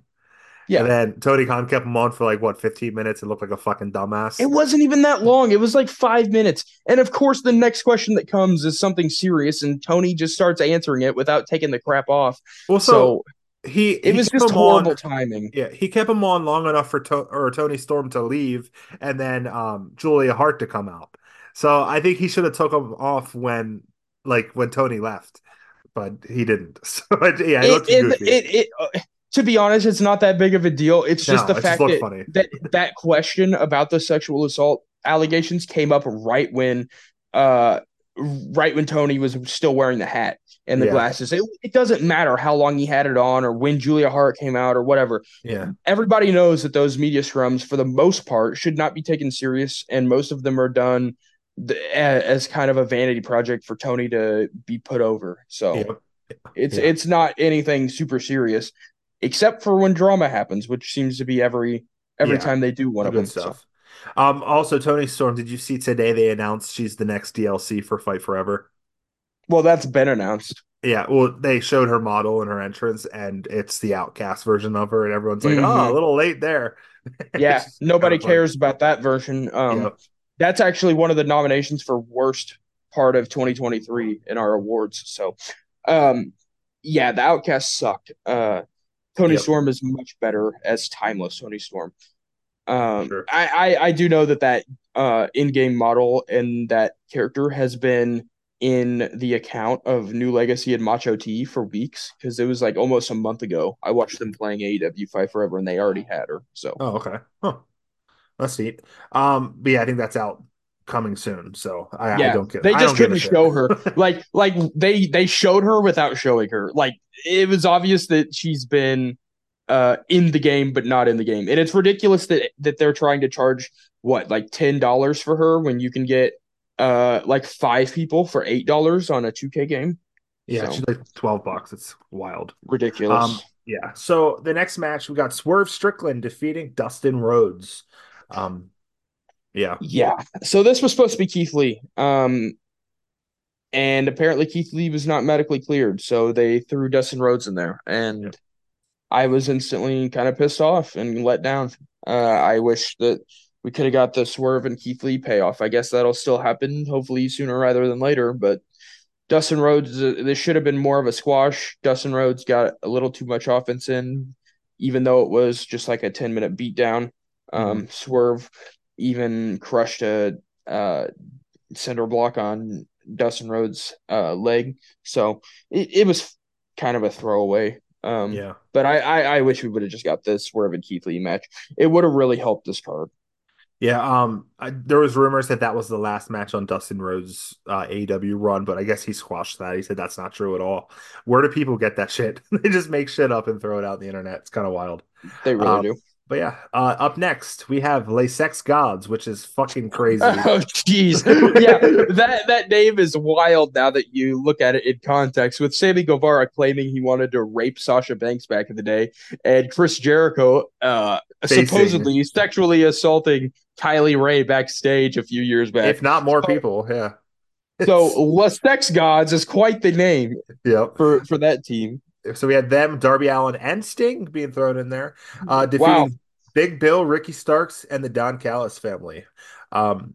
Yeah. And then Tony Khan kept them on for like what 15 minutes and looked like a fucking dumbass. it wasn't even that long. It was like five minutes. And of course, the next question that comes is something serious, and Tony just starts answering it without taking the crap off. well, So, so, he it he was just him on- horrible timing. Yeah, he kept him on long enough for to- or Toni Storm to leave, and then um, Julia Hart to come out. So I think he should have took him off when, like, when Tony left, but he didn't. So yeah, it, It, it, it, it, uh, to be honest, it's not that big of a deal. It's just No, the just fact looked that, that that question about the sexual assault allegations came up right when uh right when Tony was still wearing the hat and the Yeah. glasses. It, it doesn't matter how long he had it on or when Julia Hart came out or whatever. yeah, Everybody knows that those media scrums, for the most part, should not be taken serious, and most of them are done th- as kind of a vanity project for Tony to be put over. So yeah. it's Yeah. it's not anything super serious, except for when drama happens, which seems to be every every time they do one of them. So- stuff. Um, also, Toni Storm, did you see today they announced she's the next DLC for Fight Forever? Well, that's been announced. Yeah, well, they showed her model and her entrance, and it's the Outcast version of her, and everyone's like, "Oh, Mhm. a little late there." Yeah, nobody kinda funny. cares about that version. Um, Yep. That's actually one of the nominations for worst part of 2023 in our awards. So, um, yeah, the Outcast sucked. Uh, Tony Yep. Storm is much better as timeless Toni Storm. Um, Sure. I, I I do know that that uh in-game model and that character has been in the account of New Legacy and Macho T for weeks because it was like almost a month ago. I watched them playing AEW Fight Forever and they already had her. So Oh, okay. Huh. That's neat. Um, but yeah, I think that's out coming soon. So I, I don't get. they just don't give a couldn't show her. like like they they showed her without showing her. Like it was obvious that she's been uh in the game but not in the game. And it's ridiculous that that they're trying to charge what like ten dollars for her when you can get uh like five people for eight dollars on a 2K game. yeah, So- she's like twelve bucks. It's wild. Ridiculous. Um, yeah. So the next match we got Swerve Strickland defeating Dustin Rhodes. Um, yeah, yeah. So this was supposed to be Keith Lee. Um and apparently Keith Lee was not medically cleared, so they threw Dustin Rhodes in there, and Yep. I was instantly kind of pissed off and let down. Uh, I wish that we could have got the Swerve and Keith Lee payoff. I guess that'll still happen, hopefully sooner rather than later. But Dustin Rhodes, uh, this should have been more of a squash. Dustin Rhodes got a little too much offense in, even though it was just like a ten minute beatdown. Um, Swerve even crushed a uh, center block on Dustin Rhodes' uh, leg, so it, it was kind of a throwaway. Um, Yeah. but I, I, I wish we would have just got this Swerve and Keith Lee match. It would have really helped this card. Yeah, um, I, there was rumors that that was the last match on Dustin Rhodes' uh, AEW run, but I guess he squashed that. He said that's not true at all. Where do people get that shit? they just make shit up and throw it out on the internet. It's kind of wild. They really Um, do. But yeah, uh, up next we have Les Sex Gods, which is fucking crazy. Oh jeez, yeah, that that name is wild now that you look at it in context. With Sammy Guevara claiming he wanted to rape Sasha Banks back in the day, and Chris Jericho uh, supposedly sexually assaulting Kylie Rae backstage a few years back. if not more So- people, yeah. so Les Sex Gods is quite the name Yep. for for that team. So we had them, Darby Allin, and Sting being thrown in there, uh, defeating Wow. Big Bill, Ricky Starks, and the Don Callis family. Um,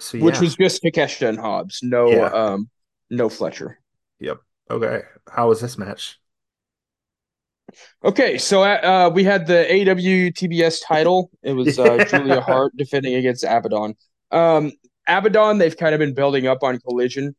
so yeah, Which was just Takeshita and Hobbs, no Yeah. um no Fletcher. Yep. Okay. How was this match? Okay, so uh, we had the AW TBS title. It was uh, Julia Hart defending against Abaddon. Um, Abaddon, they've kind of been building up on Collision,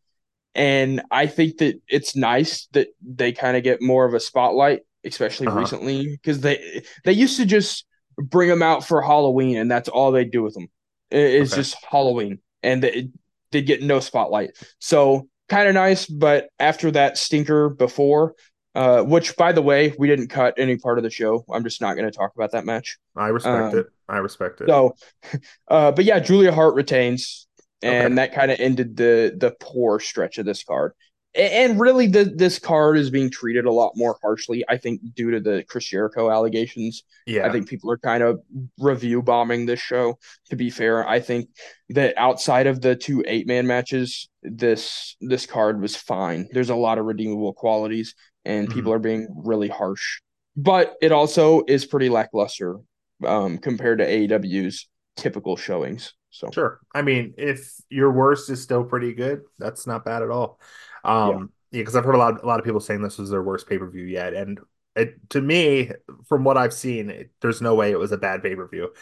and I think that it's nice that they kind of get more of a spotlight, especially Uh-huh. recently, because they they used to just bring them out for Halloween, and that's all they do with them. It- It's Okay. just Halloween, and they, they get no spotlight. So kind of nice, but after that stinker before, uh, which by the way, we didn't cut any part of the show. I'm just not going to talk about that match. I respect Um, it. I respect it. So, uh, but yeah, Julia Hart retains, and Okay. that kind of ended the the poor stretch of this card. And really, the, this card is being treated a lot more harshly. I think due to the Chris Jericho allegations. yeah, I think people are kind of review bombing this show. To be fair, I think that outside of the two eight man matches, this this card was fine. There's a lot of redeemable qualities, and people Mm-hmm. are being really harsh. But it also is pretty lackluster um, compared to AEW's typical showings. So sure. I mean, if your worst is still pretty good, that's not bad at all. Um, yeah, because I've heard a lot, a lot of people saying this was their worst pay per view yet, and it to me, from what I've seen, it, there's no way it was a bad pay per view.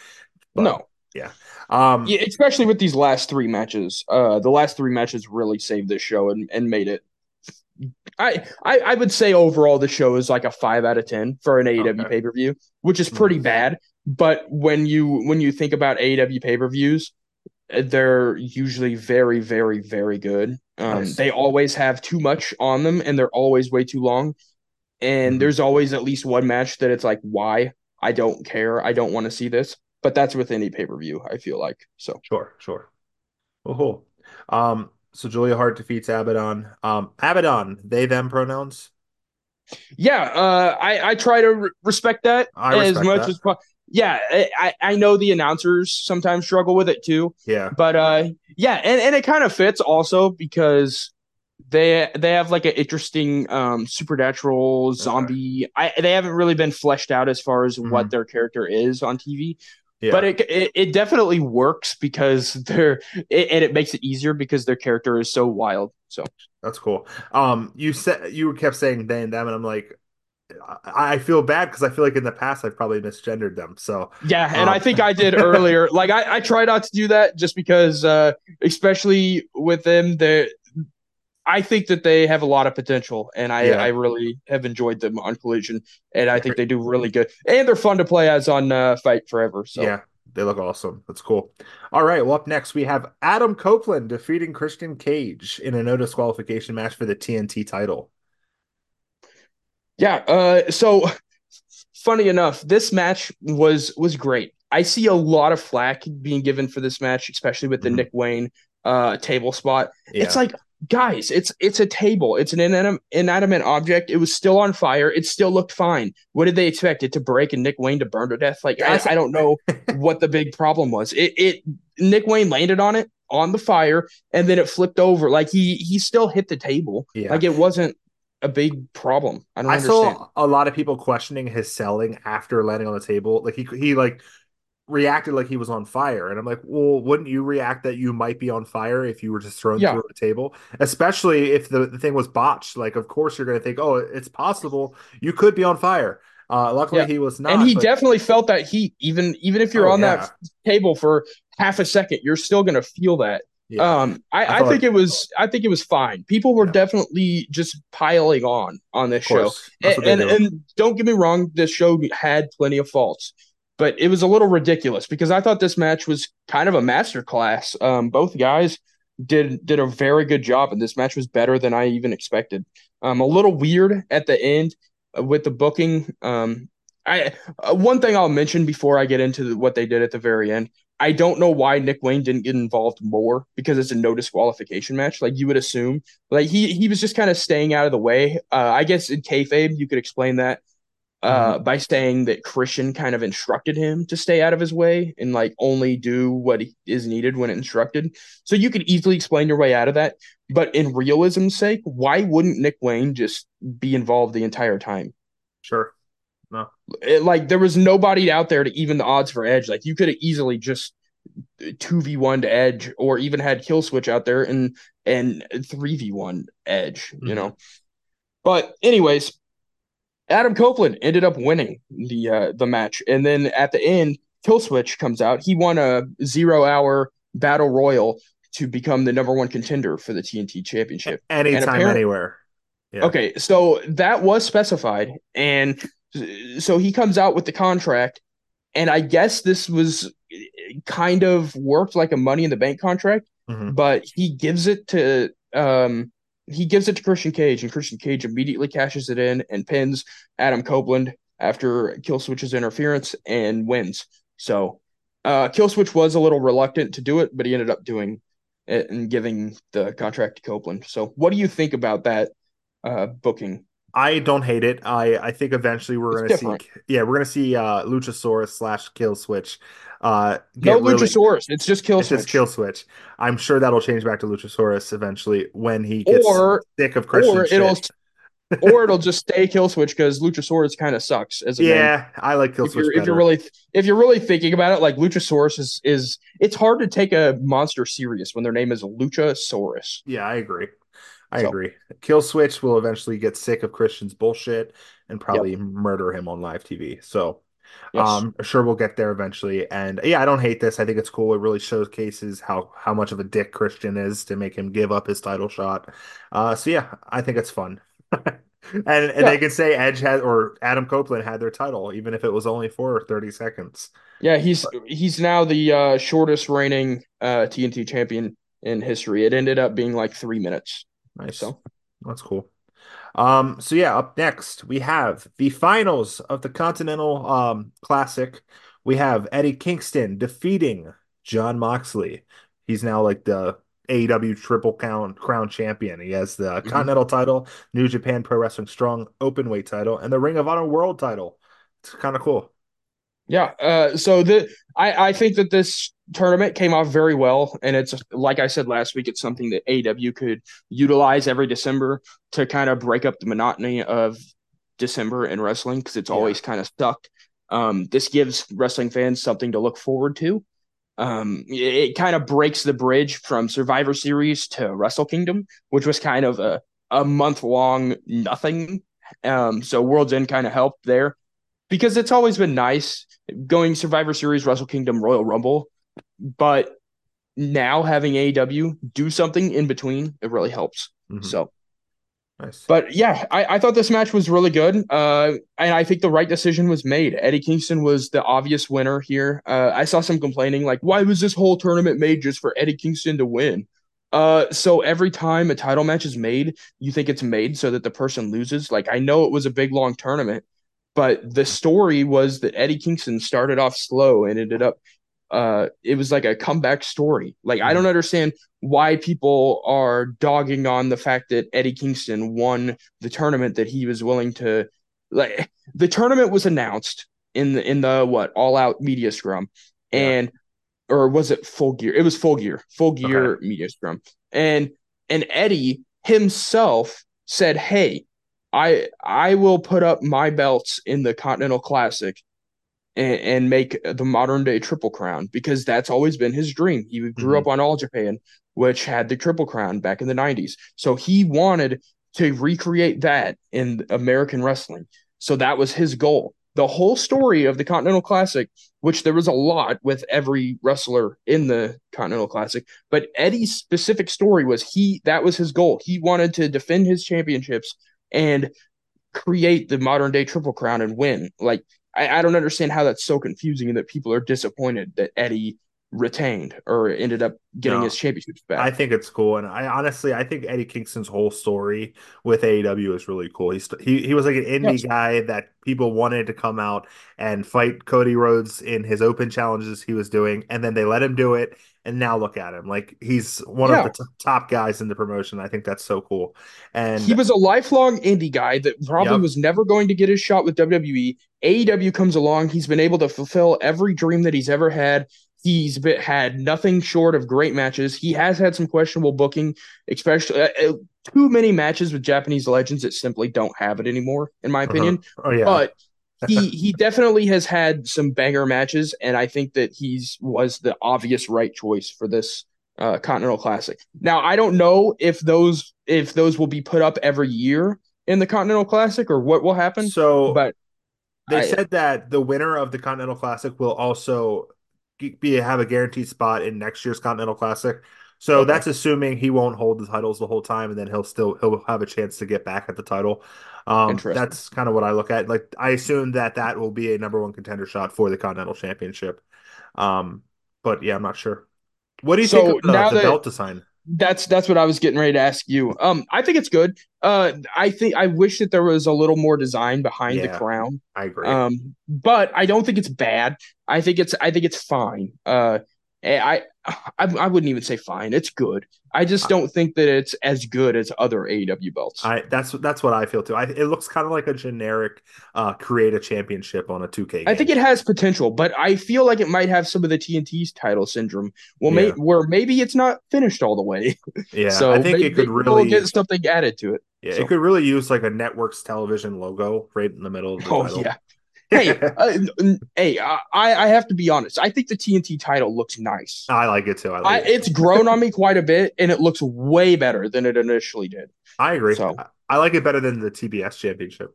no, Um, yeah, especially with these last three matches. Uh, the last three matches really saved this show and, and made it. I, I I would say overall the show is like a five out of ten for an AEW Okay. pay per view, which is pretty bad. But when you when you think about AEW pay per views, they're usually very very very good. Um, Nice. They always have too much on them, and they're always way too long. And Mhm. there's always at least one match that it's like, why? I don't care. I don't want to see this. But that's with any pay per view. I feel like so. Sure, sure. Oh, cool. Um, so Julia Hart defeats Abaddon. Um, Abaddon, they them pronouns. Yeah, uh, I I try to re- respect that I as respect much that. as po- yeah. I I- know the announcers sometimes struggle with it too, Yeah, but uh, yeah, and and it kind of fits also because they they have like an interesting um supernatural zombie. I they haven't really been fleshed out as far as what their character is on TV, yeah. but it, it it definitely works because they're it, and it makes it easier because their character is so wild. So That's cool. Um, you said you kept saying they and them, and I'm like, I, I feel bad because I feel like in the past I've probably misgendered them. So Yeah, and I Um, think I did earlier. Like I, I try not to do that just because uh especially with them they I think that they have a lot of potential and I, Yeah. I really have enjoyed them on collision and I think they do really good. And they're fun to play as on uh, Fight Forever. So yeah, they look awesome. That's cool. All right. Well, up next we have Adam Copeland defeating Christian Cage in a no disqualification match for the TNT title. Yeah, uh so funny enough, this match was was great. I see a lot of flack being given for this match, especially with the Mhm. Nick Wayne uh table spot. Yeah. It's like, guys, it's it's a table. It's an inanim- inanimate object. It was still on fire. It still looked fine. What did they expect it to break and Nick Wayne to burn to death? Like I, I don't know what the big problem was. It it Nick Wayne landed on it on the fire, and then it flipped over. Like he he still hit the table. Yeah. Like it wasn't a big problem. I don't I understand. saw a lot of people questioning his selling after landing on the table. Like he he like reacted like he was on fire, and I'm like, well, wouldn't you react that you might be on fire if you were just thrown Yeah. through a table? Especially if the, the thing was botched. Like, of course you're going to think, oh, it's possible you could be on fire. Uh, luckily Yeah. he was not. and he but- definitely felt that heat. Even even if you're Oh, on yeah. that table for half a second, you're still gonna feel that. yeah. Um, I, I I, think it was I think it was fine. People were definitely just piling on on this show. And, and, and don't get me wrong, this show had plenty of faults, but it was a little ridiculous because I thought this match was kind of a masterclass. Um, both guys did did a very good job, and this match was better than I even expected. Um, a little weird at the end uh, with the booking. Um, I uh, one thing I'll mention before I get into the, what they did at the very end. I don't know why Nick Wayne didn't get involved more because it's a no disqualification match. Like you would assume, like he he was just kind of staying out of the way. Uh, I guess in kayfabe you could explain that uh, by saying that Christian kind of instructed him to stay out of his way and like only do what is needed when instructed. So you could easily explain your way out of that. But in realism's sake, why wouldn't Nick Wayne just be involved the entire time? Sure. It- like there was nobody out there to even the odds for Edge. Like you could have easily just two v one to Edge, or even had Kill Switch out there and and three v one Edge. You Mhm. know. But anyways, Adam Copeland ended up winning the uh, the match, and then at the end, Kill Switch comes out. He won a zero hour battle royal to become the number one contender for the TNT Championship. Anytime, anywhere. Yeah. Okay, so that was specified, and so he comes out with the contract, and I guess this was kind of worked like a Money in the Bank contract, Mhm. but he gives it to um he gives it to Christian Cage, and Christian Cage immediately cashes it in and pins Adam Copeland after Killswitch's interference and wins. So uh Killswitch was a little reluctant to do it, but he ended up doing it and giving the contract to Copeland. So what do you think about that uh booking? I don't hate it. I I think eventually we're It's gonna different. see. Yeah, we're gonna see uh, Luchasaurus slash Kill Switch. Uh, No get really- Luchasaurus, it's just Killswitch. It's just Kill Switch. I'm sure that'll change back to Luchasaurus eventually when he gets Or- sick of Christian or it'll or it'll just stay kill switch because Luchasaurus kind of sucks as a name. yeah, I like Kill if Switch you're, if you're really if you're really thinking about it, like Luchasaurus is is it's hard to take a monster serious when their name is Luchasaurus. yeah, I agree. I So- agree. Kill Switch will eventually get sick of Christian's bullshit and probably murder him on live TV. So Yes. Um, sure we'll get there eventually. And yeah, I don't hate this. I think it's cool. It really showcases how how much of a dick Christian is to make him give up his title shot. Uh, so yeah, I think it's fun. and and Yeah. they could say Edge had or Adam Copeland had their title, even if it was only for 30 seconds. yeah, he's he's now the uh, shortest reigning uh, TNT champion in history. It ended up being like three minutes. Nice. So That's cool. Um, so yeah, up next we have the finals of the Continental um Classic. We have Eddie Kingston defeating John Moxley. He's now like the AEW Triple Count Crown Champion. He has the Mm-hmm. Continental title, New Japan Pro Wrestling Strong Openweight title, and the Ring of Honor World title. It's kind of cool. Yeah. Uh, so the I, I think that this tournament came off very well, and it's like I said last week, it's something that AW could utilize every December to kind of break up the monotony of December in wrestling because it's Yeah. always kind of stuck. Um, this gives wrestling fans something to look forward to. Um, it, it kind of breaks the bridge from Survivor Series to Wrestle Kingdom, which was kind of a a month long nothing. Um, so World's End kind of helped there because it's always been nice going Survivor Series, Wrestle Kingdom, Royal Rumble, but now having AEW do something in between, it really helps. Mhm. So, Nice. but yeah, I, I thought this match was really good. Uh, and I think the right decision was made. Eddie Kingston was the obvious winner here. Uh, I saw some complaining, like, why was this whole tournament made just for Eddie Kingston to win? Uh, so every time a title match is made, you think it's made so that the person loses. Like, I know it was a big long tournament, but the story was that Eddie Kingston started off slow and ended up uh it was like a comeback story. Like I don't understand why people are dogging on the fact that Eddie Kingston won the tournament that he was willing to like the tournament was announced in the in the what all out media scrum Yeah. and or was it Full Gear? It was Full Gear, Full Gear okay. Media Scrum, and and Eddie himself said, "Hey, I I will put up my belts in the Continental Classic." And, and make the modern day triple crown because that's always been his dream. He grew mm-hmm. up on All Japan, which had the triple crown back in the 90s. So he wanted to recreate that in American wrestling. So that was his goal the whole story of the Continental Classic, which there was a lot with every wrestler in the Continental Classic, but Eddie's specific story was he that was his goal. He wanted to defend his championships and create the modern day Triple Crown and win. Like I, I don't understand how that's so confusing and that people are disappointed that Eddie retained or ended up getting no, his championships back. I think it's cool, and I honestly I think Eddie Kingston's whole story with AEW is really cool. He's he he was like an indie yes. guy that people wanted to come out and fight Cody Rhodes in his open challenges he was doing, and then they let him do it, and now look at him like he's one yeah. of the t- top guys in the promotion. I think that's so cool. And he was a lifelong indie guy that probably yep. was never going to get his shot with WWE. AEW comes along, he's been able to fulfill every dream that he's ever had. He's been, had nothing short of great matches. He has had some questionable booking, especially uh, uh, too many matches with Japanese legends that simply don't have it anymore, in my uh-huh. opinion. Uh-huh. Oh yeah, but he he definitely has had some banger matches, and I think that he's was the obvious right choice for this uh, Continental Classic. Now I don't know if those if those will be put up every year in the Continental Classic or what will happen. So, but they I, said that the winner of the Continental Classic will also be have a guaranteed spot in next year's Continental Classic. So okay. that's assuming he won't hold the titles the whole time, and then he'll still he'll have a chance to get back at the title. Um, that's kind of what I look at. Like I assume that that will be a number one contender shot for the Continental Championship. Um, but yeah, I'm not sure. What do you so think of the, the that, belt design? That's that's what I was getting ready to ask you. Um, I think it's good. Uh, I think I wish that there was a little more design behind yeah, the crown. I agree. Um, but I don't think it's bad. I think it's I think it's fine. Uh, I, I I wouldn't even say fine. It's good. I just don't think that it's as good as other AEW belts. I that's that's what I feel too. I, it looks kind of like a generic uh, create a championship on a 2K. Game. I think it has potential, but I feel like it might have some of the TNT's title syndrome. Well, yeah. may, where maybe it's not finished all the way. Yeah, so I think it could really get something added to it. Yeah, so. it could really use like a network's television logo right in the middle of the oh, title. yeah hey, uh, hey, I I have to be honest. I think the TNT title looks nice. I like it too. I like I, it. It's grown on me quite a bit, and it looks way better than it initially did. I agree. So, I like it better than the TBS championship.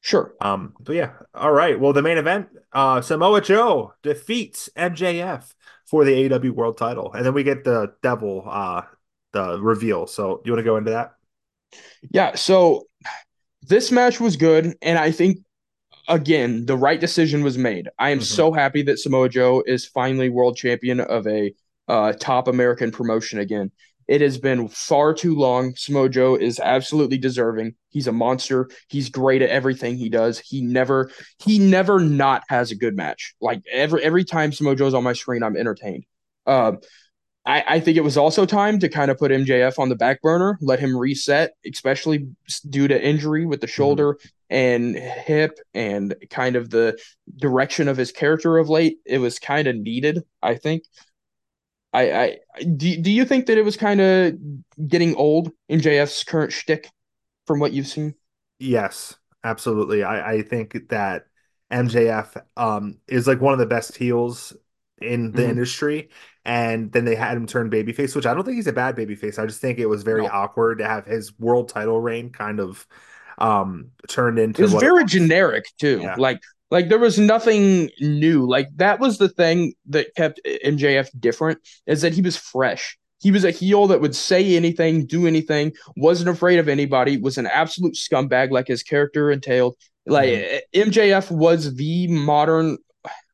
Sure. Um. But yeah. All right. Well, the main event, uh, Samoa Joe defeats MJF for the AW World Title, and then we get the Devil, uh, the reveal. So, you want to go into that? Yeah. So this match was good, and I think again, the right decision was made. I am mm-hmm. so happy that Samoa Joe is finally world champion of a uh, top American promotion again. It has been far too long. Samoa Joe is absolutely deserving. He's a monster. He's great at everything he does. He never he never not has a good match. Like every every time Samoa Joe's on my screen, I'm entertained. Um, I, I think it was also time to kind of put MJF on the back burner, let him reset, especially due to injury with the mm-hmm. shoulder mm-hmm. And hip and kind of the direction of his character of late. It was kind of needed, I think. I, I do, do you think that it was kind of getting old in MJF's current shtick from what you've seen? Yes, absolutely. I, I think that MJF um, is like one of the best heels in the mm-hmm. industry and then they had him turn babyface, which I don't think he's a bad babyface. I just think it was very no. awkward to have his world title reign kind of um turned into. It was very it generic too. Yeah. Like like there was nothing new. Like that was the thing that kept MJF different is that he was fresh. He was a heel that would say anything, do anything, wasn't afraid of anybody, was an absolute scumbag like his character entailed. Like mm-hmm. MJF was the modern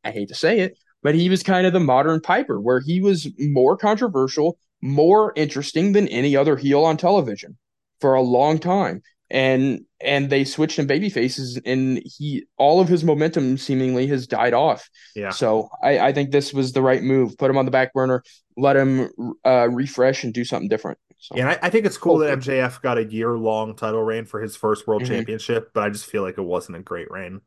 I hate to say it, but he was kind of the modern Piper, where he was more controversial, more interesting than any other heel on television for a long time. And and they switched him baby faces, and he all of his momentum seemingly has died off. Yeah. So I, I think this was the right move. Put him on the back burner, let him uh, refresh and do something different. So. Yeah, I, I, think it's cool that MJF got a year long title reign for his first world mm-hmm. championship, but I just feel like it wasn't a great reign.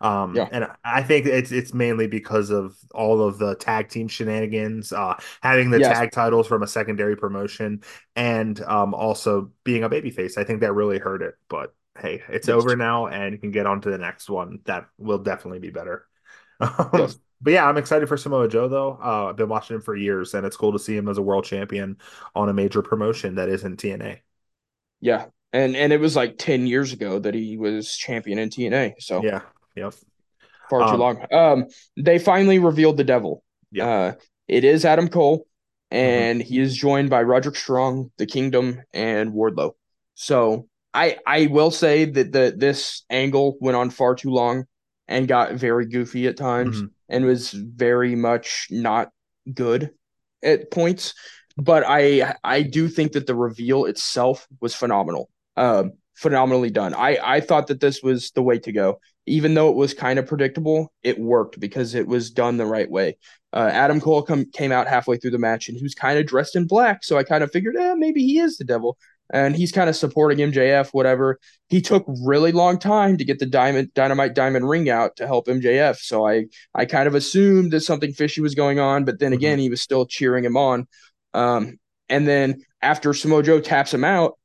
Um, Yeah. and I think it's it's mainly because of all of the tag team shenanigans, uh, having the Yes. tag titles from a secondary promotion, and um, also being a babyface. I think that really hurt it. But hey, it's Yes. over now, and you can get on to the next one. That will definitely be better. Um, Yes. But yeah, I'm excited for Samoa Joe though. Uh, I've been watching him for years, and it's cool to see him as a world champion on a major promotion that isn't TNA. Yeah. And and it was like 10 years ago that he was champion in TNA. So Yeah. Yep. far too Um, long. Um, they finally revealed the devil. Yeah. Mm-hmm. Uh, it is Adam Cole, and he is joined by Roderick Strong, The Kingdom, and Wardlow. So I I will say that the this angle went on far too long and got very goofy at times Mhm. and was very much not good at points. But I I do think that the reveal itself was phenomenal. Um, phenomenally done. I I thought that this was the way to go even though it was kind of predictable, it worked because it was done the right way. Uh, Adam Cole come, came out halfway through the match and he was kind of dressed in black. So I kind of figured, eh, maybe he is the devil. And he's kind of supporting MJF, whatever. He took really long time to get the diamond dynamite diamond ring out to help MJF. So I I kind of assumed that something fishy was going on, but then again, he was still cheering him on. Um, and then after Samoa Joe taps him out,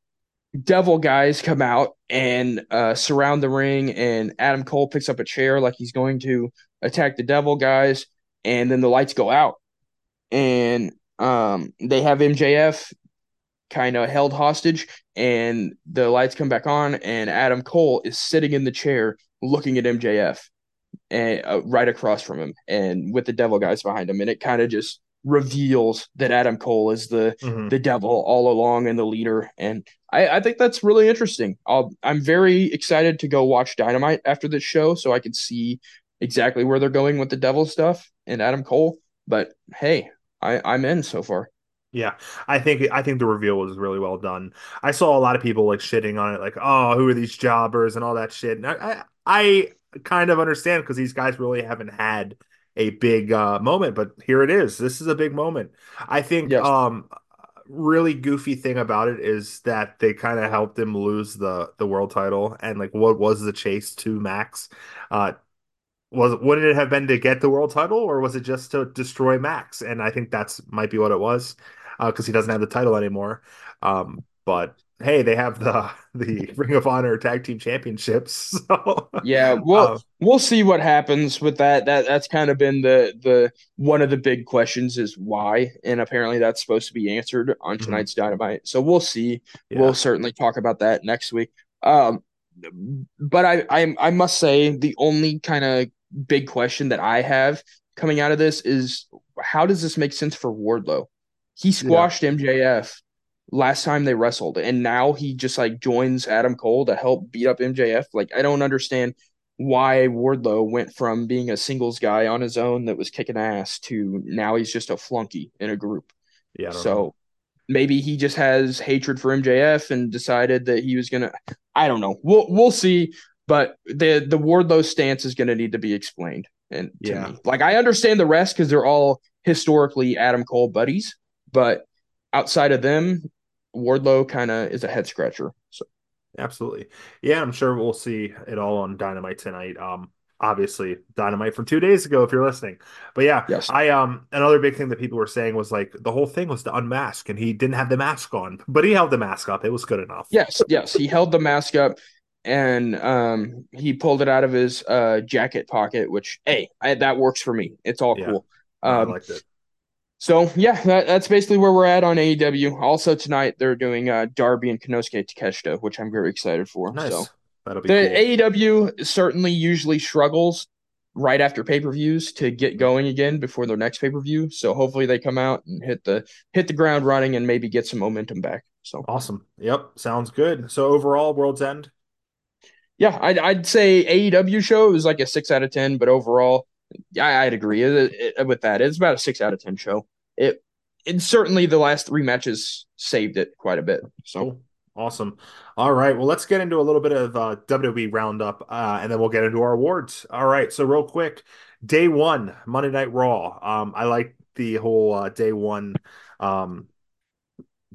devil guys come out and uh, surround the ring and adam cole picks up a chair like he's going to attack the devil guys and then the lights go out. And um, they have mjf kind of held hostage and the lights come back on and adam cole is sitting in the chair looking at mjf and uh, right across from him and with the devil guys behind him and it kind of just reveals that adam cole is the Mhm. the devil all along and the leader. And I, I think that's really interesting. I'll, I'm very excited to go watch Dynamite after this show so I can see exactly where they're going with the devil stuff and Adam Cole. But hey, I, I'm in so far. Yeah, I think I think the reveal was really well done. I saw a lot of people like shitting on it, like, "Oh, who are these jobbers?" and all that shit. And I I, I kind of understand because these guys really haven't had a big uh, moment, but here it is. This is a big moment. I think Yes. um really goofy thing about it is that they kind of helped him lose the the world title and like what was the chase to Max? Uh was wouldn't it have been to get the world title or was it just to destroy Max? And I think that's might be what it was because he doesn't have the title anymore. Um, but hey, they have the the Ring of Honor Tag Team Championships. So Yeah, well, uh, we'll see what happens with that. That that's kind of been the the one of the big questions is why, and apparently that's supposed to be answered on Mhm. tonight's Dynamite. So we'll see. yeah. We'll certainly talk about that next week. Um, but I I I must say the only kind of big question that I have coming out of this is how does this make sense for Wardlow? He squashed MJF last time they wrestled, and now he just like joins Adam Cole to help beat up MJF. Like I don't understand why Wardlow went from being a singles guy on his own that was kicking ass to now he's just a flunky in a group. yeah, So know. maybe he just has hatred for MJF and decided that he was gonna. I don't know. We'll we'll see. But the the Wardlow stance is gonna need to be explained. And to Yeah. me, like I understand the rest because they're all historically Adam Cole buddies, but outside of them, Wardlow kind of is a head scratcher. So Absolutely. Yeah, I'm sure we'll see it all on Dynamite tonight. Um, obviously Dynamite from two days ago if you're listening. But yeah, yes, I um another big thing that people were saying was like the whole thing was to unmask and he didn't have the mask on, but he held the mask up. It was good enough. yes, yes. He held the mask up and um he pulled it out of his uh jacket pocket, which hey, I, that works for me. It's all Yeah. cool. I Um, liked it. So yeah, that, that's basically where we're at on AEW. Also tonight they're doing uh, Darby and Konosuke Takeshita, which I'm very excited for. Nice. So That'll be the cool. AEW certainly usually struggles right after pay per views to get going again before their next pay per view. So hopefully they come out and hit the hit the ground running and maybe get some momentum back. So Awesome. Yep. Sounds good. So overall, World's End. yeah, I'd I'd say AEW show is like a six out of ten, but overall, I, I'd agree It- it- with that. It's about a six out of ten show. It and certainly the last three matches saved it quite a bit. So. Awesome. All right. Well, let's get into a little bit of uh, WWE roundup, uh, and then we'll get into our awards. All right. So real quick, day one, Monday Night Raw. Um, I like the whole uh, day one um,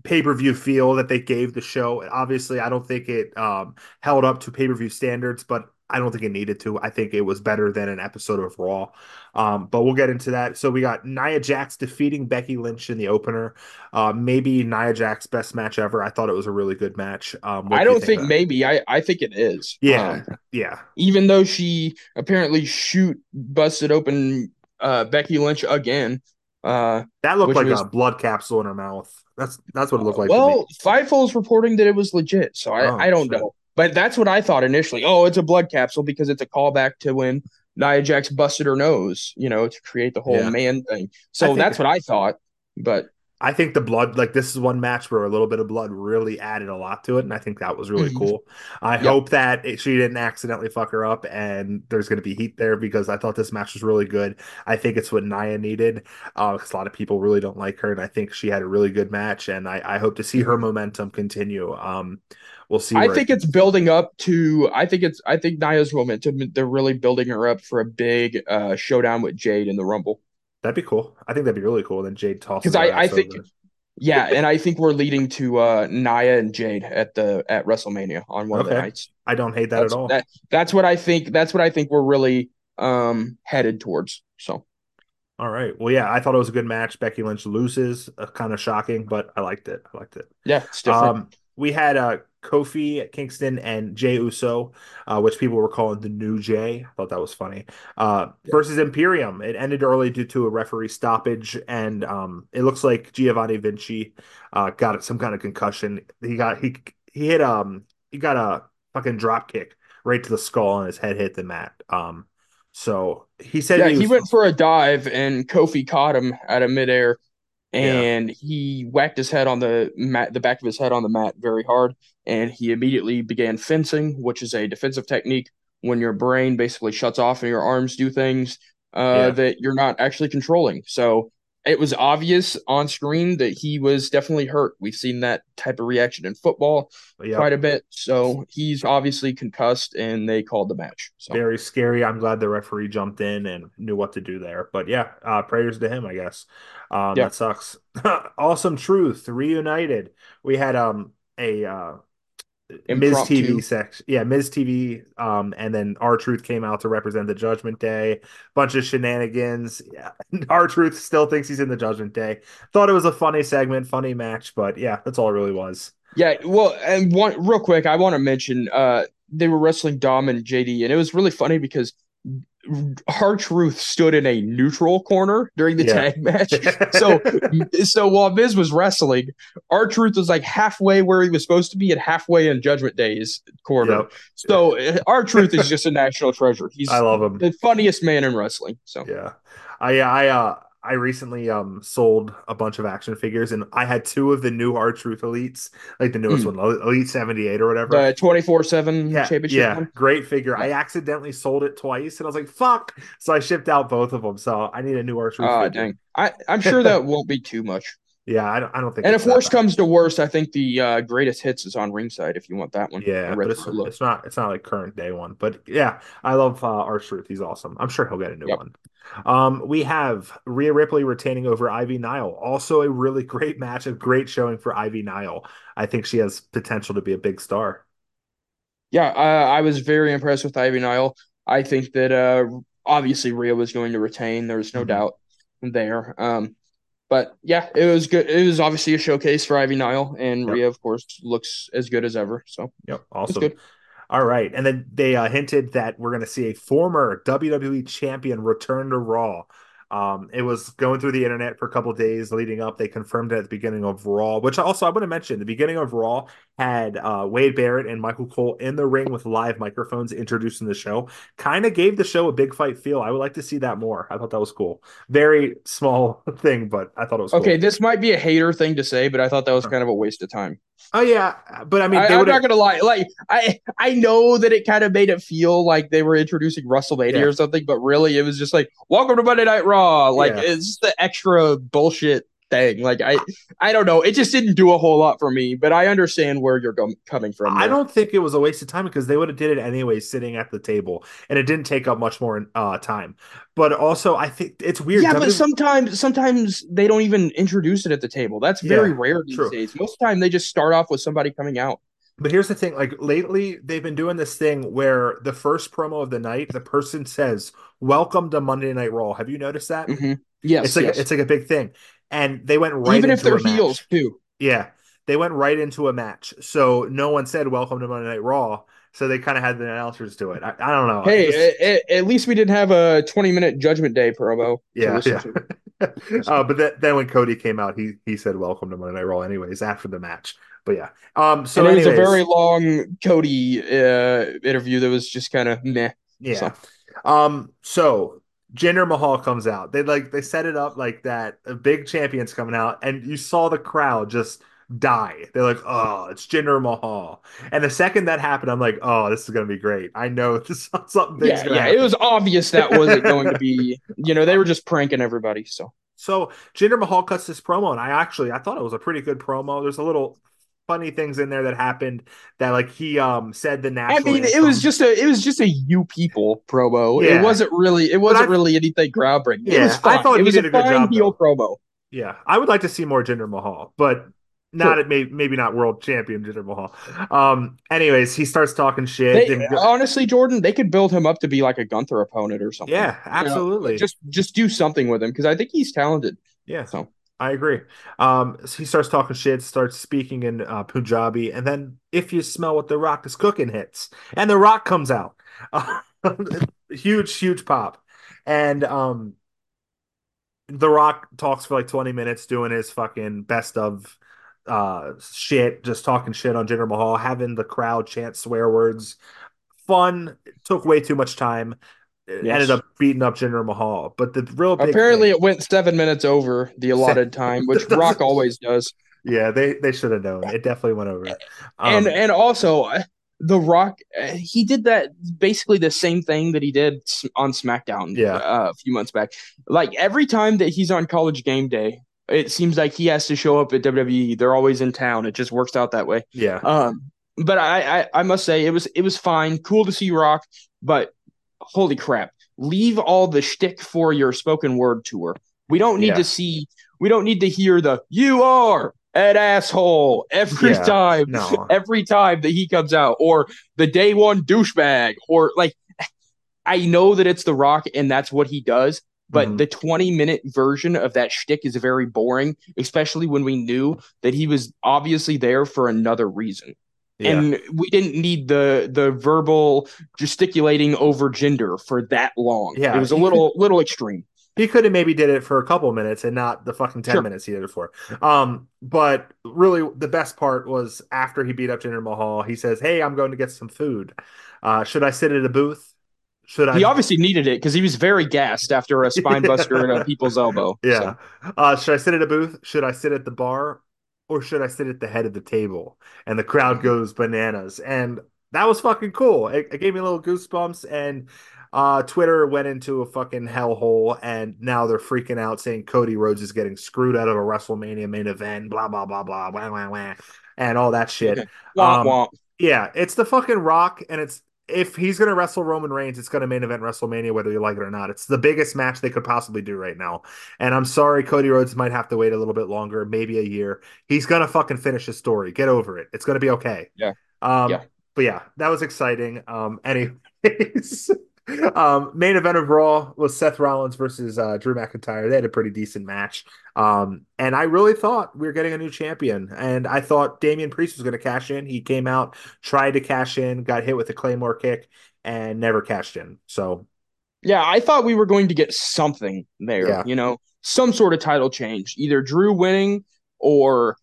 pay per view feel that they gave the show. Obviously, I don't think it um, held up to pay per view standards, but I don't think it needed to. I think it was better than an episode of Raw. Um, but we'll get into that. So we got Nia Jax defeating Becky Lynch in the opener. Uh, maybe Nia Jax's best match ever. I thought it was a really good match. Um, I do don't think that? maybe. I I think it is. Yeah, Um, yeah, even though she apparently shoot busted open uh Becky Lynch again. Uh that looked like was- a blood capsule in her mouth. That's that's what it looked like. well, Fightful's reporting that it was legit, so I, Oh, I don't shit. know. But that's what I thought initially. Oh, it's a blood capsule because it's a callback to when Nia Jax busted her nose, you know, to create the whole Yeah. man thing. So that's what I thought. But I think the blood, like this is one match where a little bit of blood really added a lot to it, and I think that was really Mhm. cool. I Yep. hope that it, she didn't accidentally fuck her up, and there's going to be heat there because I thought this match was really good. I think it's what Nia needed because a lot of people really don't like her, and I think she had a really good match, and I, I hope to see her momentum continue. Um, we'll see. Mm-hmm. I think it- it's building up to. I think it's. I think Nia's momentum. They're really building her up for a big uh, showdown with Jade in the Rumble. That'd be cool. I think that'd be really cool. Then Jade tosses Because I- I think- over. Yeah, and I think we're leading to uh, Nia and Jade at the at WrestleMania on one of the nights. I don't hate that That's, at all. That, that's what I think. That's what I think we're really um headed towards. So All right. Well, yeah, I thought it was a good match. Becky Lynch loses, uh, kind of shocking, but I liked it. I liked it. yeah, it's different. Um, we had uh, Kofi Kingston and Jay Uso, uh, which people were calling the new Jay. I thought that was funny. Uh, versus Imperium. It ended early due to a referee stoppage, and um, it looks like Giovanni Vinci uh, got some kind of concussion. He got he he hit um he got a fucking drop kick right to the skull, and his head hit the mat. Um, so he said yeah, he, he, went for a dive and Kofi caught him out of midair, Yeah. and he whacked his head on the mat, the back of his head on the mat very hard, and he immediately began fencing, which is a defensive technique when your brain basically shuts off and your arms do things uh, Yeah. that you're not actually controlling. So it was obvious on screen that he was definitely hurt. We've seen that type of reaction in football yeah, quite a bit. So he's obviously concussed, and they called the match. So. very scary. I'm glad the referee jumped in and knew what to do there. But yeah, uh, prayers to him, I guess. Um, Yeah. That sucks. awesome Truth reunited. We had um a uh, Miz TV section. Yeah, Miz TV. Um, and then R Truth came out to represent the Judgment Day. Bunch of shenanigans. Yeah, R Truth still thinks he's in the Judgment Day. Thought it was a funny segment, funny match, but yeah, that's all it really was. Yeah, well, and one real quick, I want to mention uh they were wrestling Dom and JD, and it was really funny because R Truth stood in a neutral corner during the Yeah. tag match. So so while Miz was wrestling, R Truth was like halfway where he was supposed to be and halfway in Judgment Day's corner. Yep. So R Truth is just a national treasure. He's I love him. the funniest man in wrestling. So Yeah. I I uh I recently um sold a bunch of action figures and I had two of the new R Truth Elites, like the newest one, Elite 78 or whatever. the twenty four seven yeah, championship yeah, one. great figure. I accidentally sold it twice and I was like, fuck. So I shipped out both of them. So I need a new R Truth Oh figure. dang. I, I'm sure that won't be too much. Yeah, I don't I don't think And if worse comes to worse, I think the uh, greatest hits is on ringside if you want that one. Yeah, but it's, it's not it's not like current day one. But yeah, I love uh R Truth. He's awesome. I'm sure he'll get a new Yep. one. Um, we have Rhea Ripley retaining over Ivy Nile. Also a really great match, a great showing for Ivy Nile. I think she has potential to be a big star. Yeah, uh, I was very impressed with Ivy Nile. I think that uh, obviously Rhea was going to retain. There's no Mhm. doubt there. Um, but yeah, it was good. It was obviously a showcase for Ivy Nile, and Yep. Rhea, of course, looks as good as ever. So Yep, awesome. good. All right, and then they uh, hinted that we're going to see a former WWE champion return to Raw. Um, it was going through the internet for a couple days leading up. They confirmed it at the beginning of Raw, which also I want to mention. The beginning of Raw had uh, Wade Barrett and Michael Cole in the ring with live microphones introducing the show. Kind of gave the show a big fight feel. I would like to see that more. I thought that was cool. Very small thing, but I thought it was cool. Okay, this might be a hater thing to say, but I thought that was kind of a waste of time. Oh yeah, but I mean, I, am not gonna lie. Like I, I know that it kind of made it feel like they were introducing WrestleMania Yeah. or something, but really it was just like, "Welcome to Monday Night Raw." Like Yeah. it's just the extra bullshit thing. Like I, I don't know. It just didn't do a whole lot for me, but I understand where you're go- coming from. I don't think it was a waste of time because they would have did it anyway, sitting at the table, and it didn't take up much more uh, time. But also, I think it's weird. Yeah, but sometimes, sometimes they don't even introduce it at the table. That's very Yeah, rare these true. days. Most of the time, they just start off with somebody coming out. But here's the thing, like lately they've been doing this thing where the first promo of the night, the person says, "Welcome to Monday Night Raw." Have you noticed that? hmm Yes, It's like yes. it's like a big thing. And they went right even if they're heels too. Yeah. They went right into a match. So no one said welcome to Monday Night Raw. So they kind of had the announcers do it. I, I don't know. Hey, Just- a- a- at least we didn't have a 20 minute Judgment Day promo. yeah, yeah. uh, but then, then when Cody came out, he he said welcome to Monday Night Raw anyways after the match. But yeah. Um so and it was a very long Cody uh, interview that was just kind of meh. Yeah. So- Um. So Jinder Mahal comes out. They like they set it up like that. A big champion's coming out, and you saw the crowd just die. They're like, "Oh, it's Jinder Mahal." And the second that happened, I'm like, "Oh, this is gonna be great." I know this something Yeah, gonna yeah. happen. It was obvious that wasn't going to be. You know, they were just pranking everybody. So So Jinder Mahal cuts this promo, and I actually I thought it was a pretty good promo. There's a little funny things in there that happened that like he um said the national. I mean, it was just a it was just a you people promo. Yeah. It wasn't really it wasn't I- really anything groundbreaking. it Yeah, was I thought it he was did a a good job, heel promo. Yeah, I would like to see more Jinder Mahal, but not at maybe maybe not world champion Jinder Mahal. Um. Anyways, he starts talking shit. They, go- honestly, Jordan, they could build him up to be like a Gunther opponent or something. yeah, absolutely. Just just do something with him because I think he's talented. yeah, So I agree. Um. so he starts talking shit, starts speaking in uh, Punjabi, and then if you smell what the Rock is cooking, hits, and the Rock comes out. huge, huge pop, and um. The Rock talks for like 20 minutes doing his fucking best of uh shit, just talking shit on Jinder Mahal, having the crowd chant swear words. Fun, took way too much time. It Yes. Ended up beating up Jinder Mahal. But the real big apparently, thing- it went seven minutes over the allotted time, which Doesn't- Rock always does. yeah, they they should have known. It definitely went over. Um, and and also uh, the rock uh, he did that basically the same thing that he did on smackdown Yeah. uh, a few months back like every time that he's on college game day it seems like he has to show up at wwe they're always in town it just works out that way yeah, um but I, I i must say it was it was fine cool to see rock but holy crap leave all the shtick for your spoken word tour we don't need Yeah. to see we don't need to hear the you are an asshole every Yeah. time no, every time that he comes out, or the day one douchebag, or like I know that it's The Rock and that's what he does, but Mhm. the 20 minute version of that shtick is very boring, especially when we knew that he was obviously there for another reason. Yeah. And we didn't need the the verbal gesticulating over Jinder for that long. Yeah, It was a little little extreme. He could have maybe did it for a couple minutes and not the fucking 10 Sure. minutes he did it for. Um, but really the best part was after he beat up Jinder Mahal, he says, Hey, I'm going to get some food. Uh, should I sit at a booth? Should I He obviously needed it because he was very gassed after a spine buster and a people's elbow. Yeah. So, Uh, should I sit at a booth? Should I sit at the bar? Or should I sit at the head of the table? And the crowd goes bananas. And that was fucking cool. It, it gave me a little goosebumps. And uh, Twitter went into a fucking hellhole. And now they're freaking out saying Cody Rhodes is getting screwed out of a WrestleMania main event, blah, blah, blah, blah, wah, wah, wah, and all that shit. womp Um, womp. Yeah, it's the fucking Rock, and it's if he's gonna wrestle Roman Reigns, it's gonna main event WrestleMania, whether you like it or not. It's the biggest match they could possibly do right now. And I'm sorry, Cody Rhodes might have to wait a little bit longer, maybe a year. He's gonna fucking finish his story. Get over it. It's gonna be okay. Yeah. Um, Yeah. But yeah, that was exciting. Um, anyways. Um, main event of Raw was Seth Rollins versus uh, Drew McIntyre. They had a pretty decent match. Um, and I really thought we were getting a new champion. And I thought Damian Priest was going to cash in. He came out, tried to cash in, got hit with a Claymore kick, and never cashed in. So Yeah, I thought we were going to get something there, Yeah. you know, some sort of title change, either Drew winning or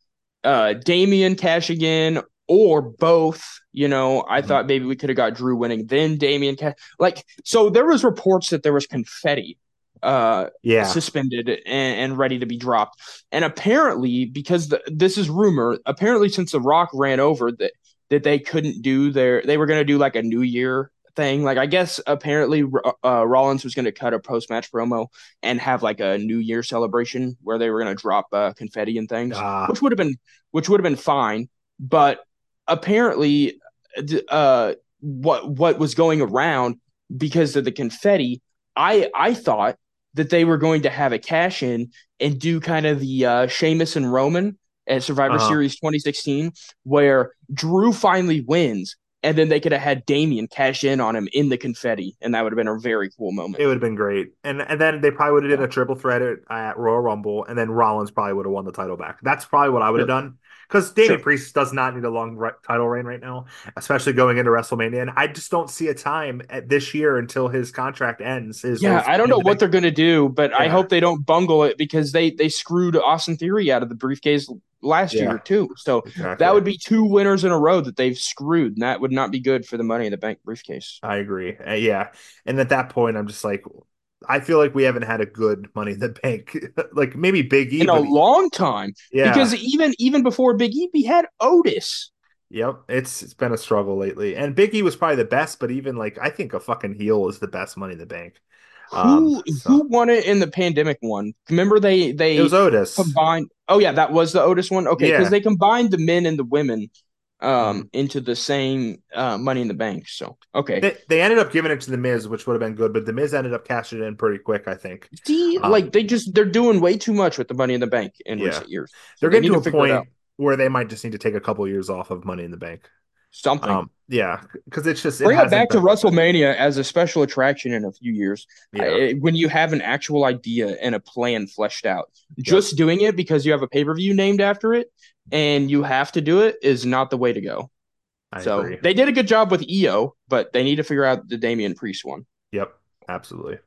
uh Damian cashing in or both. You know, I Mhm. thought maybe we could have got Drew winning, then Damian cash like so there was reports that there was confetti uh yeah, suspended and, and ready to be dropped. And apparently, because the, this is rumor, apparently since The Rock ran over that that they couldn't do their, they were going to do like a New Year thing. Like I guess apparently uh, Rollins was going to cut a post match promo and have like a New Year celebration where they were going to drop uh, confetti and things, Ah. which would have been which would have been fine. But apparently, uh, what what was going around because of the confetti, I I thought that they were going to have a cash in and do kind of the uh Sheamus and Roman at Survivor Uh-huh. Series 2016, where Drew finally wins, and then they could have had Damian cash in on him in the confetti, and that would have been a very cool moment. It would have been great, and and then they probably would have did a triple threat at, at Royal Rumble, and then Rollins probably would have won the title back. That's probably what I would have done because Damian Sure. Priest does not need a long re- title reign right now, especially going into WrestleMania. And I just don't see a time at this year until his contract ends. His, yeah, his- I don't know what they're going to do, but I hope they don't bungle it because they they screwed Austin Theory out of the briefcase last Yeah. year too. So Exactly. that would be two winners in a row that they've screwed, and that would not be good for the Money in the Bank briefcase. I agree. Uh, yeah, and at that point, I'm just like, I feel like we haven't had a good Money in the Bank, like maybe Big E. In a long time, yeah, because even even before Big E, we had Otis. Yep, it's it's been a struggle lately. And Big E was probably the best, but even like I think a fucking heel is the best Money in the Bank. Um, Who so- who won it in the pandemic one? Remember they they It was Otis. combined. Oh yeah, that was the Otis one. Okay, because Yeah. they combined the men and the women um into the same uh Money in the Bank. So okay, They, they ended up giving it to the Miz, which would have been good, but the Miz ended up cashing it in pretty quick. I think see, um, like they just they're doing way too much with the Money in the Bank in Yeah. recent years. they're They getting need to a figure it out. point where they might just need to take a couple years off of Money in the Bank. Something. Um, yeah, because it's just Bring it back to WrestleMania as a special attraction in a few years. Yeah, I- when you have an actual idea and a plan fleshed out. Just doing it because you have a pay per view named after it and you have to do it is not the way to go. I so agree. they did a good job with EO, but they need to figure out the Damian Priest one. Yep, absolutely.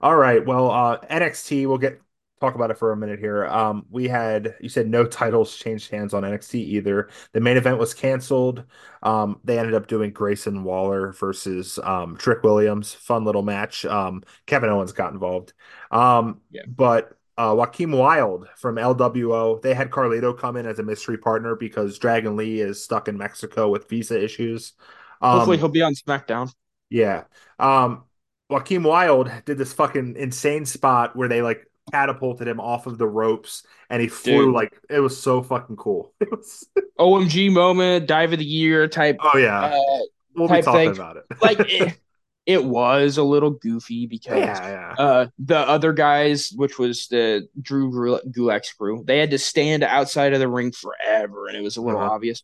All right. Well, uh NXT, we'll get talk about it for a minute here. Um, we had you said no titles changed hands on NXT either. The main event was canceled. Um, they ended up doing Grayson Waller versus um Trick Williams. Fun little match. Um, Kevin Owens got involved. Um, Yeah. but uh Joaquin Wilde from LWO, they had Carlito come in as a mystery partner because Dragon Lee is stuck in Mexico with visa issues. Um, Hopefully he'll be on SmackDown. yeah. Um, Joaquin Wilde did this fucking insane spot where they like catapulted him off of the ropes and he flew Dude. like it was so fucking cool. It was OMG moment, dive of the year type. oh yeah. Uh, we'll be talking thing. about it. like it, it was a little goofy because yeah, yeah. uh the other guys which was the drew Gul- gulak's crew they had to stand outside of the ring forever and it was a little Uh-huh. obvious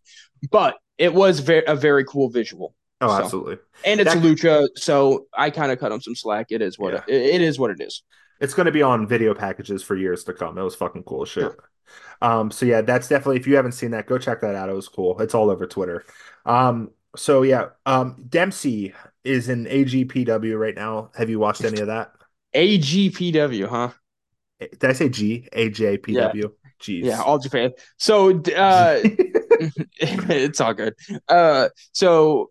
but it was very a very cool visual oh, so- absolutely. and it's That- lucha so i kind of cut them some slack it is what Yeah. it, it is what it is It's going to be on video packages for years to come. It was fucking cool shit. Um, so yeah, that's definitely if you haven't seen that, go check that out. It was cool. It's all over Twitter. Um, so yeah, um, Dempsey is in AGPW right now. Have you watched any of that? agpw huh Did I say G? AJPW? Jeez. yeah all japan so uh it's all good uh so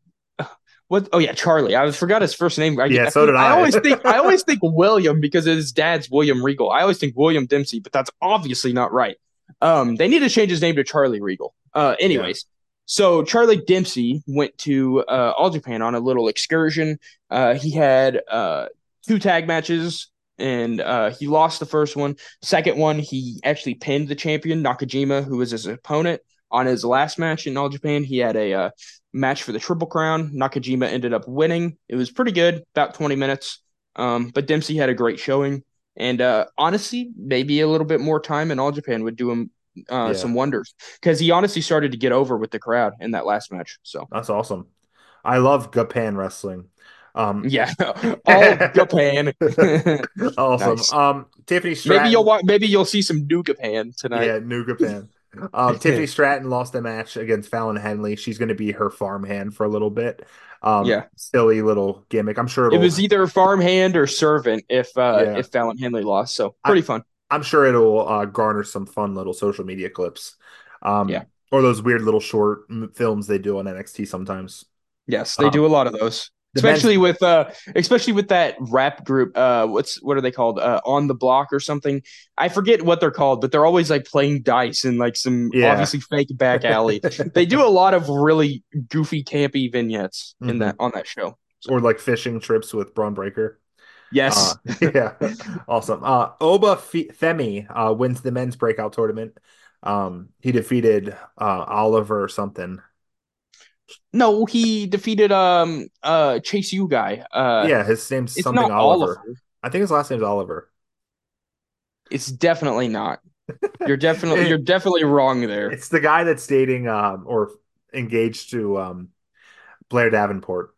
what oh yeah charlie i forgot his first name I, Yeah, so did I. I always think I always think William because his dad's William Regal. I always think William Dempsey, but that's obviously not right. Um, they need to change his name to Charlie Regal. Uh, anyways, so Charlie Dempsey went to uh, All Japan on a little excursion. Uh, he had uh, two tag matches, and uh, he lost the first one. Second one, he actually pinned the champion Nakajima, who was his opponent on his last match in All Japan. He had a uh, match for the Triple Crown. Nakajima ended up winning. It was pretty good, about 20 minutes. Um, but Dempsey had a great showing. And uh, honestly, maybe a little bit more time in All Japan would do him uh, Yeah. some wonders because he honestly started to get over with the crowd in that last match. So, That's awesome. I love Japan wrestling. Um, yeah, all Japan. awesome. Nice. Um, Tiffany Stratton. maybe you'll wa- maybe you'll see some New Japan tonight. Yeah, New Japan. Um, Tiffany Stratton lost a match against Fallon Henley. She's going to be her farmhand for a little bit. Um, Yeah. silly little gimmick. I'm sure It was either farmhand or servant if uh, Yeah. if Fallon Henley lost. So pretty fun. I'm sure it'll uh, garner some fun little social media clips. Um, Yeah. Or those weird little short films they do on NXT sometimes. Yes, they Um, do a lot of those. the men's- Especially with uh especially with that rap group uh what's what are they called uh on the block or something I forget what they're called but they're always like playing dice in like some Yeah. obviously fake back alley they do a lot of really goofy campy vignettes in Mhm. that on that show Or like fishing trips with Bron Breakker. Yes Uh, yeah, awesome. Uh, Oba Fe- Femi uh, wins the men's breakout tournament. Um, he defeated uh, Oliver or something. no he defeated um uh Chase U guy uh yeah, his name's something Oliver. Oliver I think his last name's Oliver. it's definitely not You're definitely you're definitely wrong there. It's the guy that's dating um or engaged to um Blair Davenport.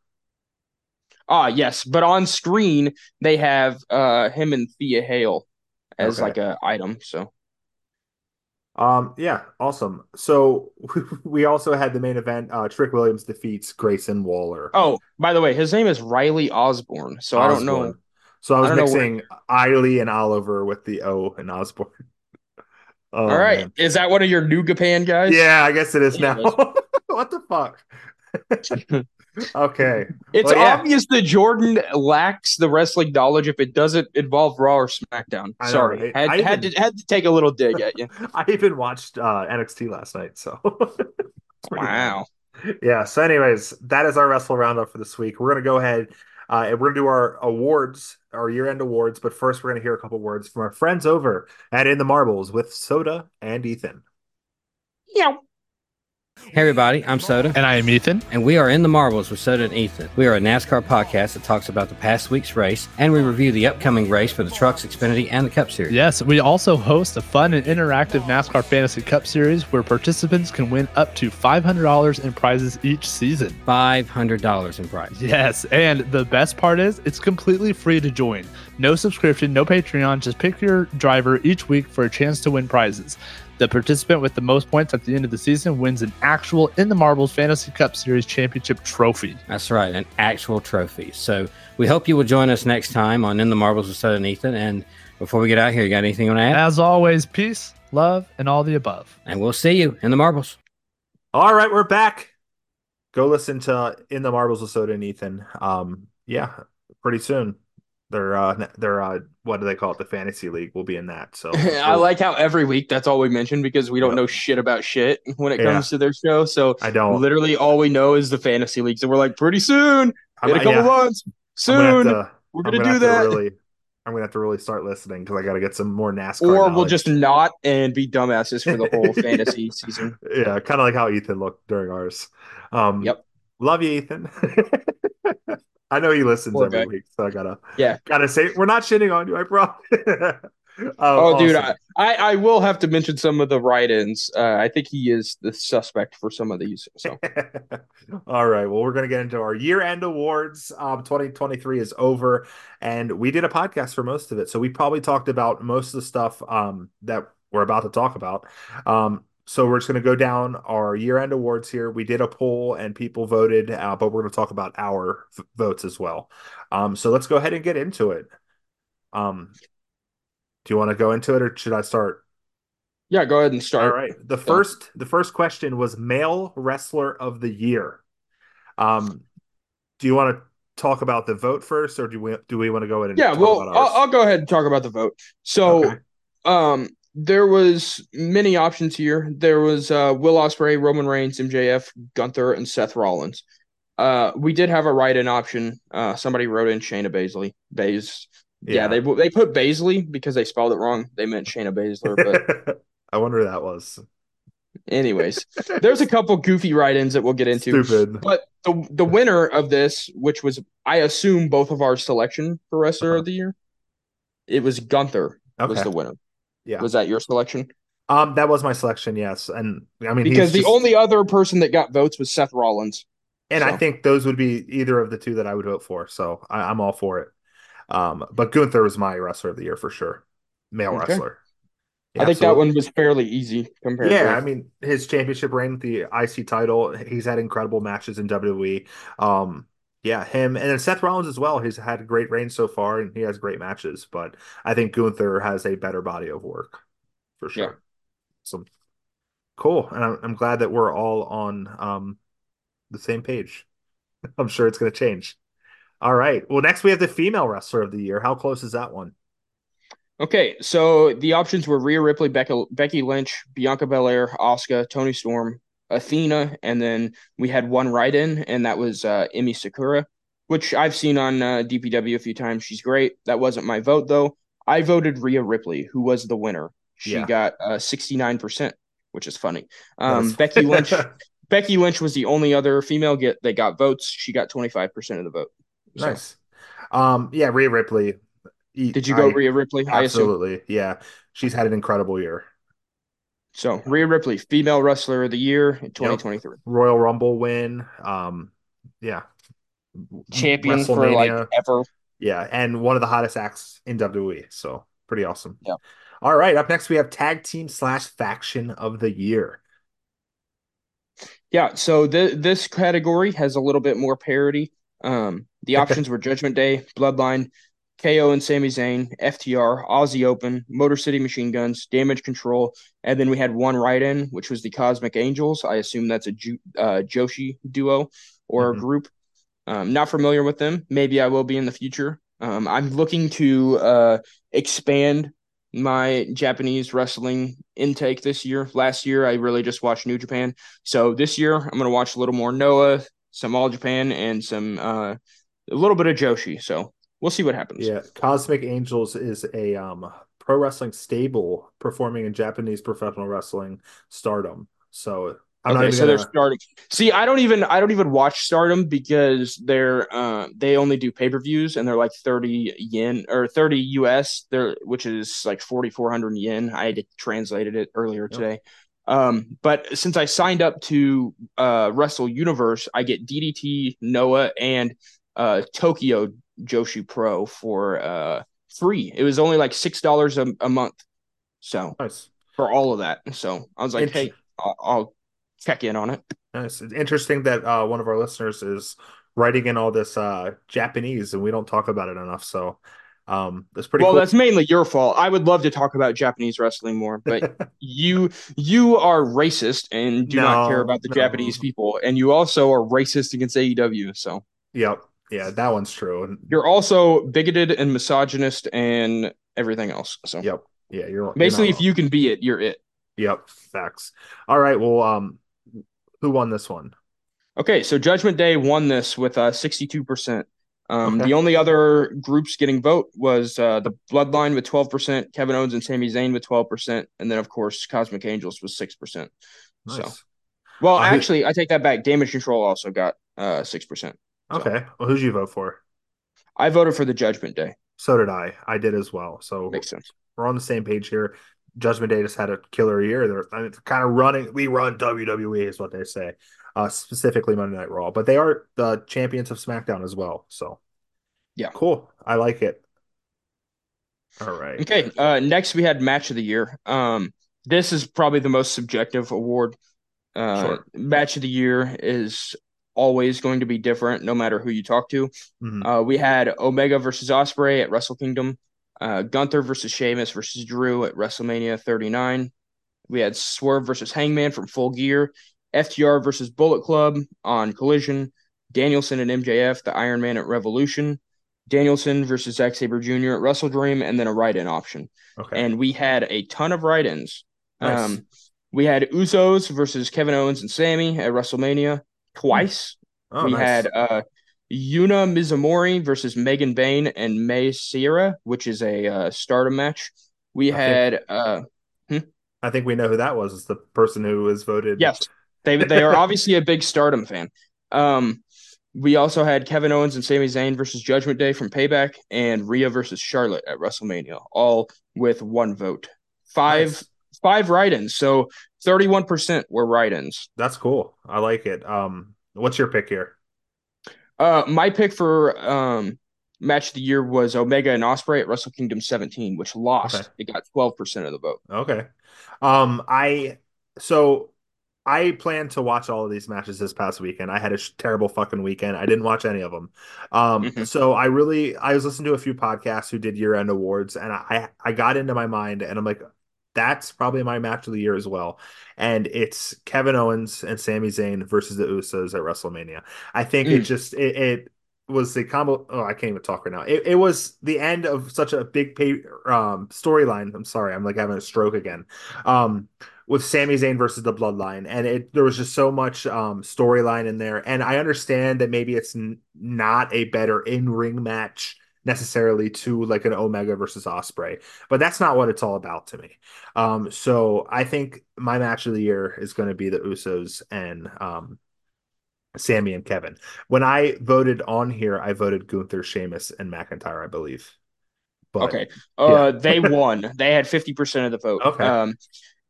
Ah, yes, but on screen they have uh him and Thea Hale as Okay. like a item. So Um, yeah, awesome. So we also had the main event. Uh, Trick Williams defeats Grayson Waller. oh, by the way, his name is Riley Osborne. So I don't know. So I was I where- mixing Riley and Oliver with the O and Osborne. Oh, All right, man. is that one of your New Japan guys? Yeah, I guess it is Yeah, now. what the fuck? Okay. It's Well, yeah. obvious that Jordan lacks the wrestling knowledge if it doesn't involve Raw or SmackDown. I know, Sorry, right? had, I had even- to had to take a little dig at you. I even watched uh, NXT last night, so wow. bad. Yeah. So, anyways, that is our wrestle roundup for this week. We're gonna go ahead uh, and we're gonna do our awards, our year-end awards. But first, we're gonna hear a couple words from our friends over at In the Marbles with Soda and Ethan. Yeah. Hey everybody, I'm Soda, And I am Ethan. and we are in the marbles with Soda and Ethan. We are a NASCAR podcast that talks about the past week's race, and we review the upcoming race for the Trucks, Xfinity, and the Cup Series. Yes, we also host a fun and interactive NASCAR Fantasy Cup series where participants can win up to $500 in prizes each season. Five hundred dollars in prizes. Yes, and the best part is it's completely free to join. No subscription, no Patreon, just pick your driver each week for a chance to win prizes. The participant with the most points at the end of the season wins an actual In the Marbles Fantasy Cup Series championship trophy. That's right, an actual trophy. So we hope you will join us next time on In the Marbles with Soda and Ethan. And before we get out here, you got anything you want to add? As always, peace, love, and all the above. And we'll see you in the marbles. All right, we're back. Go listen to In the Marbles with Soda and Ethan. Um, yeah, pretty soon. They're uh they're uh what do they call it? The fantasy league will be in that. So I like how every week that's all we mention because we don't know shit about shit when it Yeah. comes to their show. So I don't literally all we know is the fantasy leagues, and we're like, pretty soon, I'm, in a couple yeah, months, soon, gonna to, we're gonna, gonna do have to that. really I'm gonna have to really start listening because I gotta get some more NASCAR. or we'll just not and be dumbasses for the whole fantasy season. yeah, kind of like how Ethan looked during ours. Um, Yep. Love you, Ethan. I know he listens Poor every guy. week, so I gotta Yeah. gotta say we're not shitting on you, I promise. Um, Oh, dude, awesome. I, I, I will have to mention some of the write-ins. Uh, I think he is the suspect for some of these. So All right. Well, we're going to get into our year-end awards. Um, 2023 is over, and we did a podcast for most of it, so we probably talked about most of the stuff um, that we're about to talk about. Um, so we're just going to go down our year-end awards here. We did a poll, and people voted, uh, but we're going to talk about our v- votes as well. Um, so let's go ahead and get into it. Um, do you want to go into it, or should I start? yeah, go ahead and start. All right. The first the first question was male wrestler of the year. Um, do you want to talk about the vote first, or do we do we want to go ahead and Yeah, well, I'll. I'll go ahead and talk about the vote. So, Okay. um, there was many options here. There was uh, Will Ospreay, Roman Reigns, MJF, Gunther, and Seth Rollins. Uh, we did have a write-in option. Uh, somebody wrote in Shayna Baszler. Baze. Yeah, they they put Baszley because they spelled it wrong. They meant Shayna Baszler, but I wonder who that was. anyways, there's a couple goofy write-ins that we'll get into. Stupid. But the the winner of this, which was I assume both of our selection for wrestler of the year, it was Gunther was the winner. Yeah. Was that your selection? Um, that was my selection. Yes, and I mean Because the just- only other person that got votes was Seth Rollins. and I think those would be either of the two that I would vote for. So I, I'm all for it. Um, but Gunther was my wrestler of the year for sure, male Okay. wrestler. I think that one was fairly easy compared. Yeah, to, I mean his championship reign, with the IC title. He's had incredible matches in WWE. Um, yeah, him and then Seth Rollins as well. He's had a great reign so far, and he has great matches. But I think Gunther has a better body of work for sure. Yeah. So cool, and I'm, I'm glad that we're all on um the same page. I'm sure it's going to change. All right. Well, next we have the female wrestler of the year. How close is that one? Okay, so the options were Rhea Ripley, Becca, Becky Lynch, Bianca Belair, Asuka, Toni Storm, Athena, and then we had one write-in, and that was uh, Emi Sakura, which I've seen on uh, DPW a few times. She's great. That wasn't my vote though. I voted Rhea Ripley, who was the winner. She Yeah. got uh, 69%, which is funny. Um, Becky Lynch. Becky Lynch was the only other female get that got votes. She got 25% of the vote. So, nice. Um, yeah, Rhea Ripley. Did you go I- Rhea Ripley? Absolutely. Yeah. She's had an incredible year. So Rhea Ripley, female wrestler of the year in 2023, Royal Rumble win. Um, yeah, champion for like ever. Yeah, and one of the hottest acts in WWE. So pretty awesome. Yeah. All right, up next we have tag team slash faction of the year. Yeah, so th- this category has a little bit more parity. Um, the options were Judgment Day, Bloodline, KO and Sami Zayn, FTR, Aussie Open, Motor City Machine Guns, Damage Control, and then we had one write-in, which was the Cosmic Angels. I assume that's a Ju- uh, Joshi duo or Mhm. group. Um, not familiar with them. Maybe I will be in the future. Um, I'm looking to uh, expand my Japanese wrestling intake this year. Last year, I really just watched New Japan. So this year, I'm going to watch a little more Noah, some All Japan, and some uh, a little bit of Joshi. So we'll see what happens. Yeah, Cosmic Angels is a um pro wrestling stable performing in Japanese professional wrestling stardom. So I'm not okay, even so they're starting. See, I don't even I don't even watch Stardom because they're uh, they only do pay per views and they're like thirty yen or thirty US, there which is like forty four hundred yen. I had translated it earlier Yep. today. Um, but since I signed up to uh, Wrestle Universe, I get DDT, Noah, and uh, Tokyo Joshi Pro for uh, free. It was only like six dollars a month, so nice. for all of that. So I was like, hey, I'll, I'll check in on it. Nice. It's interesting that uh, one of our listeners is writing in all this uh, Japanese, and we don't talk about it enough. So um, that's pretty well, cool. that's mainly your fault. I would love to talk about Japanese wrestling more, but you you are racist and do not care about the no. Japanese people, and you also are racist against AEW. So Yep. Yeah, that one's true. You're also bigoted and misogynist and everything else. So yep. Yeah, you're you're basically, if you can be it, you're it. Yep. Facts. All right. Well, um, who won this one? Okay, so Judgment Day won this with uh, 62%. Um, Okay. The only other groups getting vote was uh, the Bloodline with 12%, Kevin Owens and Sami Zayn with 12%, and then, of course, Cosmic Angels was 6%. Nice. So, well, Uh, actually, I take that back. Damage Control also got uh, 6%. Okay. Well, who'd you vote for? I voted for the Judgment Day. So did I. I did as well. So Makes sense. we're on the same page here. Judgment Day just had a killer year. They're, I mean, kind of running. We run WWE is what they say, uh, specifically Monday Night Raw. But they are the champions of SmackDown as well. So Yeah. cool. I like it. All right. Okay, uh, next we had Match of the Year. Um, this is probably the most subjective award. Uh, Sure. Match of the Year is always going to be different no matter who you talk to. Mhm. Uh, we had Omega versus Ospreay at Wrestle Kingdom, uh, Gunther versus Sheamus versus Drew at WrestleMania 39. We had Swerve versus Hangman from Full Gear, FTR versus Bullet Club on Collision, Danielson and MJF, the Iron Man at Revolution, Danielson versus Zack Sabre Jr. at Wrestle Dream, and then a write-in option. Okay. And we had a ton of write-ins. Nice. Um, we had Usos versus Kevin Owens and Sami at WrestleMania twice oh, we nice. had uh Yuna Mizumori versus Megan Bane and Mei Seira, which is a uh, stardom match. We I had uh I think we know who that was. It's the person who was voted. yes, they they are obviously a big stardom fan. Um we also had Kevin Owens and Sami Zayn versus Judgment Day from Payback and Rhea versus Charlotte at WrestleMania, all with one vote. Five Nice. five write-ins. So 31% were write-ins. That's cool. I like it. Um, what's your pick here? Uh, my pick for um match of the year was Omega and Ospreay at Wrestle Kingdom 17, which lost. Okay. It got 12% of the vote. Okay. Um, I so I plan to watch all of these matches this past weekend. I had a sh- terrible fucking weekend. I didn't watch any of them. Um, Mhm. so I really I was listening to a few podcasts who did year end awards, and I I got into my mind, and I'm like, that's probably my match of the year as well. And it's Kevin Owens and Sami Zayn versus the Usos at WrestleMania. I think it Mm. just it, it was the combo. Oh, I can't even talk right now. It, it was the end of such a big pay, um, storyline. I'm sorry, I'm like having a stroke again. Um, with Sami Zayn versus the Bloodline, and it there was just so much um storyline in there. And I understand that maybe it's n- not a better in ring match necessarily to like an Omega versus Ospreay, but that's not what it's all about to me. Um, so I think my match of the year is going to be the Usos and um Sami and Kevin. When I voted on here, I voted Gunther, Sheamus, and McIntyre, I believe. But okay. Uh, they won. They had 50% of the vote. Okay. Um,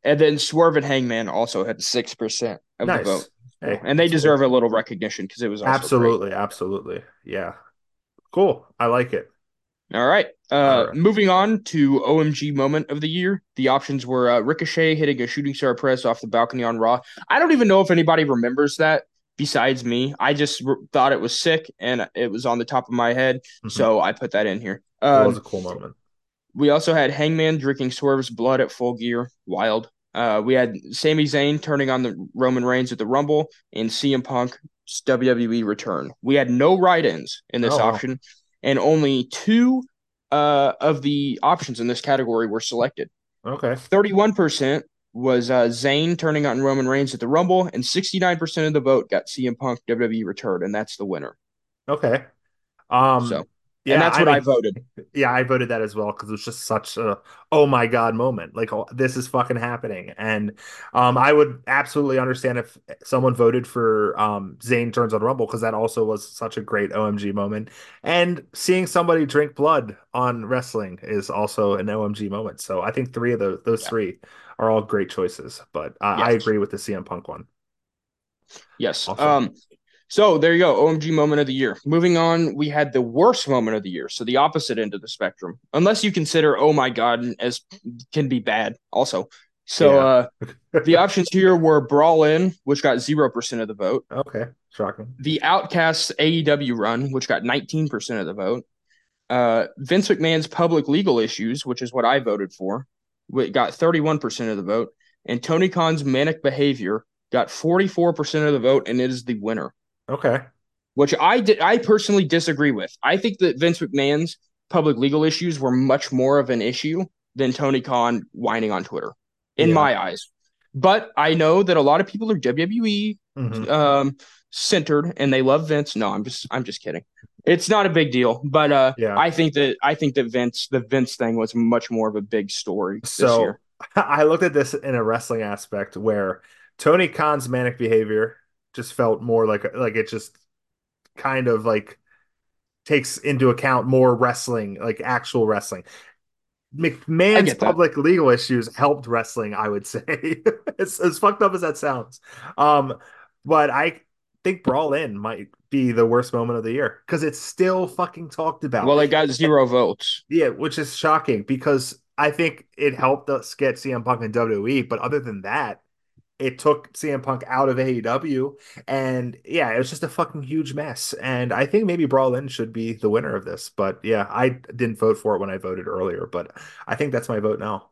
and then Swerve and Hangman also had six percent of Nice. the vote, Hey, and they that's cool. deserve a little recognition because it was also great. absolutely, absolutely. Yeah. Cool. I like it. All right. Uh, All right. Moving on to OMG moment of the year. The options were uh, Ricochet hitting a shooting star press off the balcony on Raw. I don't even know if anybody remembers that besides me. I just re- thought it was sick and it was on the top of my head, Mhm. so I put that in here. it Um, was a cool moment. we also had Hangman drinking Swerve's blood at full gear. Wild. Uh, we had Sami Zayn turning on the Roman Reigns at the Rumble and CM Punk's WWE return. We had no write-ins in this Oh, option, and only two uh, of the options in this category were selected. Okay. Thirty-one percent was uh, Zayn turning on Roman Reigns at the Rumble, and sixty-nine percent of the vote got CM Punk WWE return, and that's the winner. Okay. Um So, yeah, and that's what I, mean, voted. Yeah, I voted that as well because it was just such a oh my god moment. Like oh, this is fucking happening, and um, I would absolutely understand if someone voted for um Zayn turns on Rumble because that also was such a great OMG moment. And seeing somebody drink blood on wrestling is also an OMG moment. So I think three of those those Yeah. three are all great choices. But uh, I agree with the CM Punk one. Yes. Awesome. Um, so there you go. OMG moment of the year. Moving on, we had the worst moment of the year. So the opposite end of the spectrum, unless you consider oh my god as can be bad also. So Yeah. uh, the options here were Brawl In, which got zero percent of the vote. Okay, shocking. The Outcasts AEW run, which got nineteen percent of the vote. Uh, Vince McMahon's public legal issues, which is what I voted for, got thirty-one percent of the vote. And Tony Khan's manic behavior got forty-four percent of the vote, and it is the winner Okay, which I did I personally disagree with. I think that Vince McMahon's public legal issues were much more of an issue than Tony Khan whining on Twitter, in Yeah. my eyes. But I know that a lot of people are WWE Mhm. um, centered and they love Vince. No, I'm just I'm just kidding. It's not a big deal, but uh, Yeah. I think that I think that Vince the Vince thing was much more of a big story this So year. I looked at this in a wrestling aspect where Tony Khan's manic behavior just felt more like like it just kind of like takes into account more wrestling, like actual wrestling. McMahon's public legal issues helped wrestling, I would say. as, as fucked up as that sounds. Um, but I think Brawl In might be the worst moment of the year because it's still fucking talked about. Well, it got zero votes. Yeah, which is shocking because I think it helped us get CM Punk in WWE, but other than that, it took CM Punk out of AEW, and yeah, it was just a fucking huge mess. And I think maybe Brawl In should be the winner of this, but yeah, I didn't vote for it when I voted earlier, but I think that's my vote now.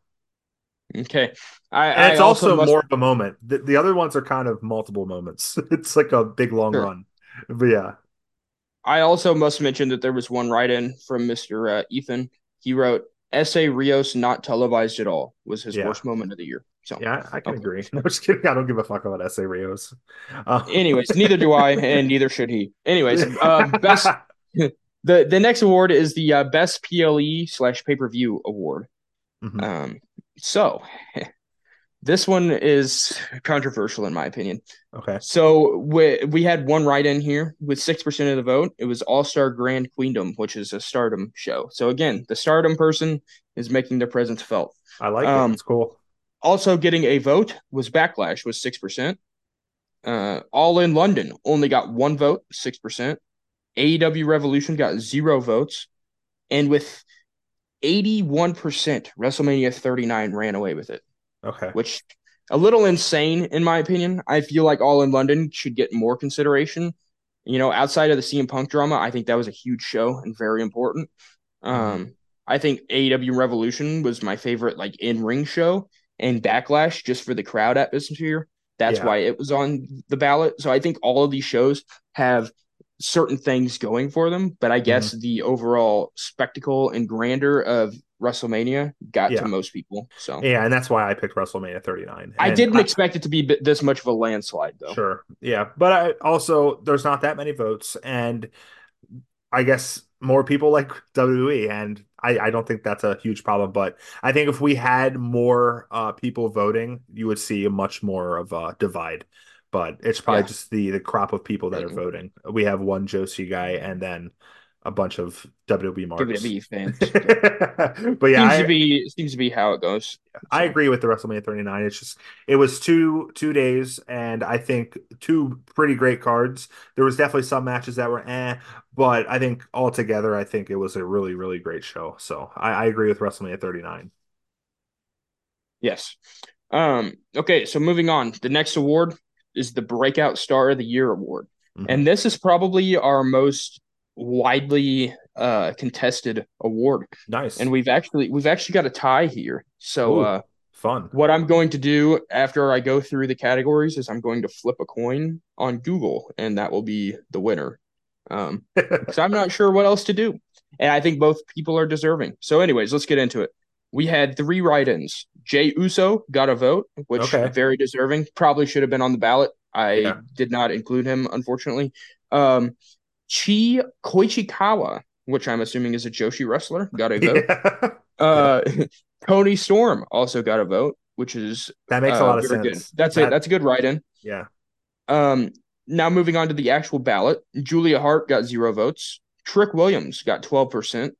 Okay, I, And it's I also, must- more of a moment. The, the other ones are kind of multiple moments. It's like a big long Sure. run, but yeah, I also must mention that there was one write-in from Mr. Uh, Ethan. He wrote, "SA Rios not televised at all was his Yeah. worst moment of the year." So, yeah, I can Okay. agree. No, just kidding. I don't give a fuck about SA Rios. Uh, anyways, neither do I, and neither should he. Anyways, uh, best the the next award is the uh, best PLE slash pay per view award. Mhm. Um, so this one is controversial in my opinion. okay. So we we had one write in here with six percent of the vote. It was All Star Grand Queendom, which is a Stardom show. So again, the Stardom person is making their presence felt. I like Um, it. It's cool. Also getting a vote was Backlash was six percent. Uh, All in London only got one vote, six percent. AEW Revolution got zero votes, and with eighty-one percent, WrestleMania 39 ran away with it Okay. which a little insane in my opinion. I feel like All in London should get more consideration. You know, outside of the CM Punk drama, I think that was a huge show and very important. Um, I think AEW Revolution was my favorite like in ring show, and Backlash just for the crowd atmosphere. That's Yeah. why it was on the ballot. So I think all of these shows have certain things going for them, but I mm-hmm. guess the overall spectacle and grandeur of WrestleMania got Yeah. to most people. So Yeah, and that's why I picked WrestleMania 39. I didn't expect it to be this much of a landslide, though. Sure. Yeah. But I also there's not that many votes and I guess more people like WWE and I, I don't think that's a huge problem, but I think if we had more uh, people voting, you would see a much more of a divide. But it's probably Yeah. just the the crop of people that are Mhm. voting. We have one Joshi guy and then a bunch of WWE marks. WWE fans. but yeah, seems I, to be seems to be how it goes. I agree with the WrestleMania 39. It's just it was two two days, and I think two pretty great cards. There was definitely some matches that were eh, but I think altogether, I think it was a really really great show. So I, I agree with WrestleMania 39. Yes. Um, okay, so moving on. The next award is the Breakout Star of the Year award. Mhm. And this is probably our most widely uh contested award. Nice And we've actually we've actually got a tie here. So Ooh. uh fun. what I'm going to do after I go through the categories is I'm going to flip a coin on Google and that will be the winner. Um because I'm not sure what else to do. And I think both people are deserving. So, anyways, let's get into it. We had three write-ins. Jay Uso got a vote, which Okay. very deserving. Probably should have been on the ballot. I Yeah. did not include him, unfortunately. Um, Chi Koichikawa, which I'm assuming is a Joshi wrestler, got a vote. Yeah. Uh, Toni Storm also got a vote, which is that makes a uh, lot of very good. sense. That's That- it. That's a good write-in. yeah. Um, now moving on to the actual ballot, Julia Hart got zero votes. Trick Williams got twelve percent.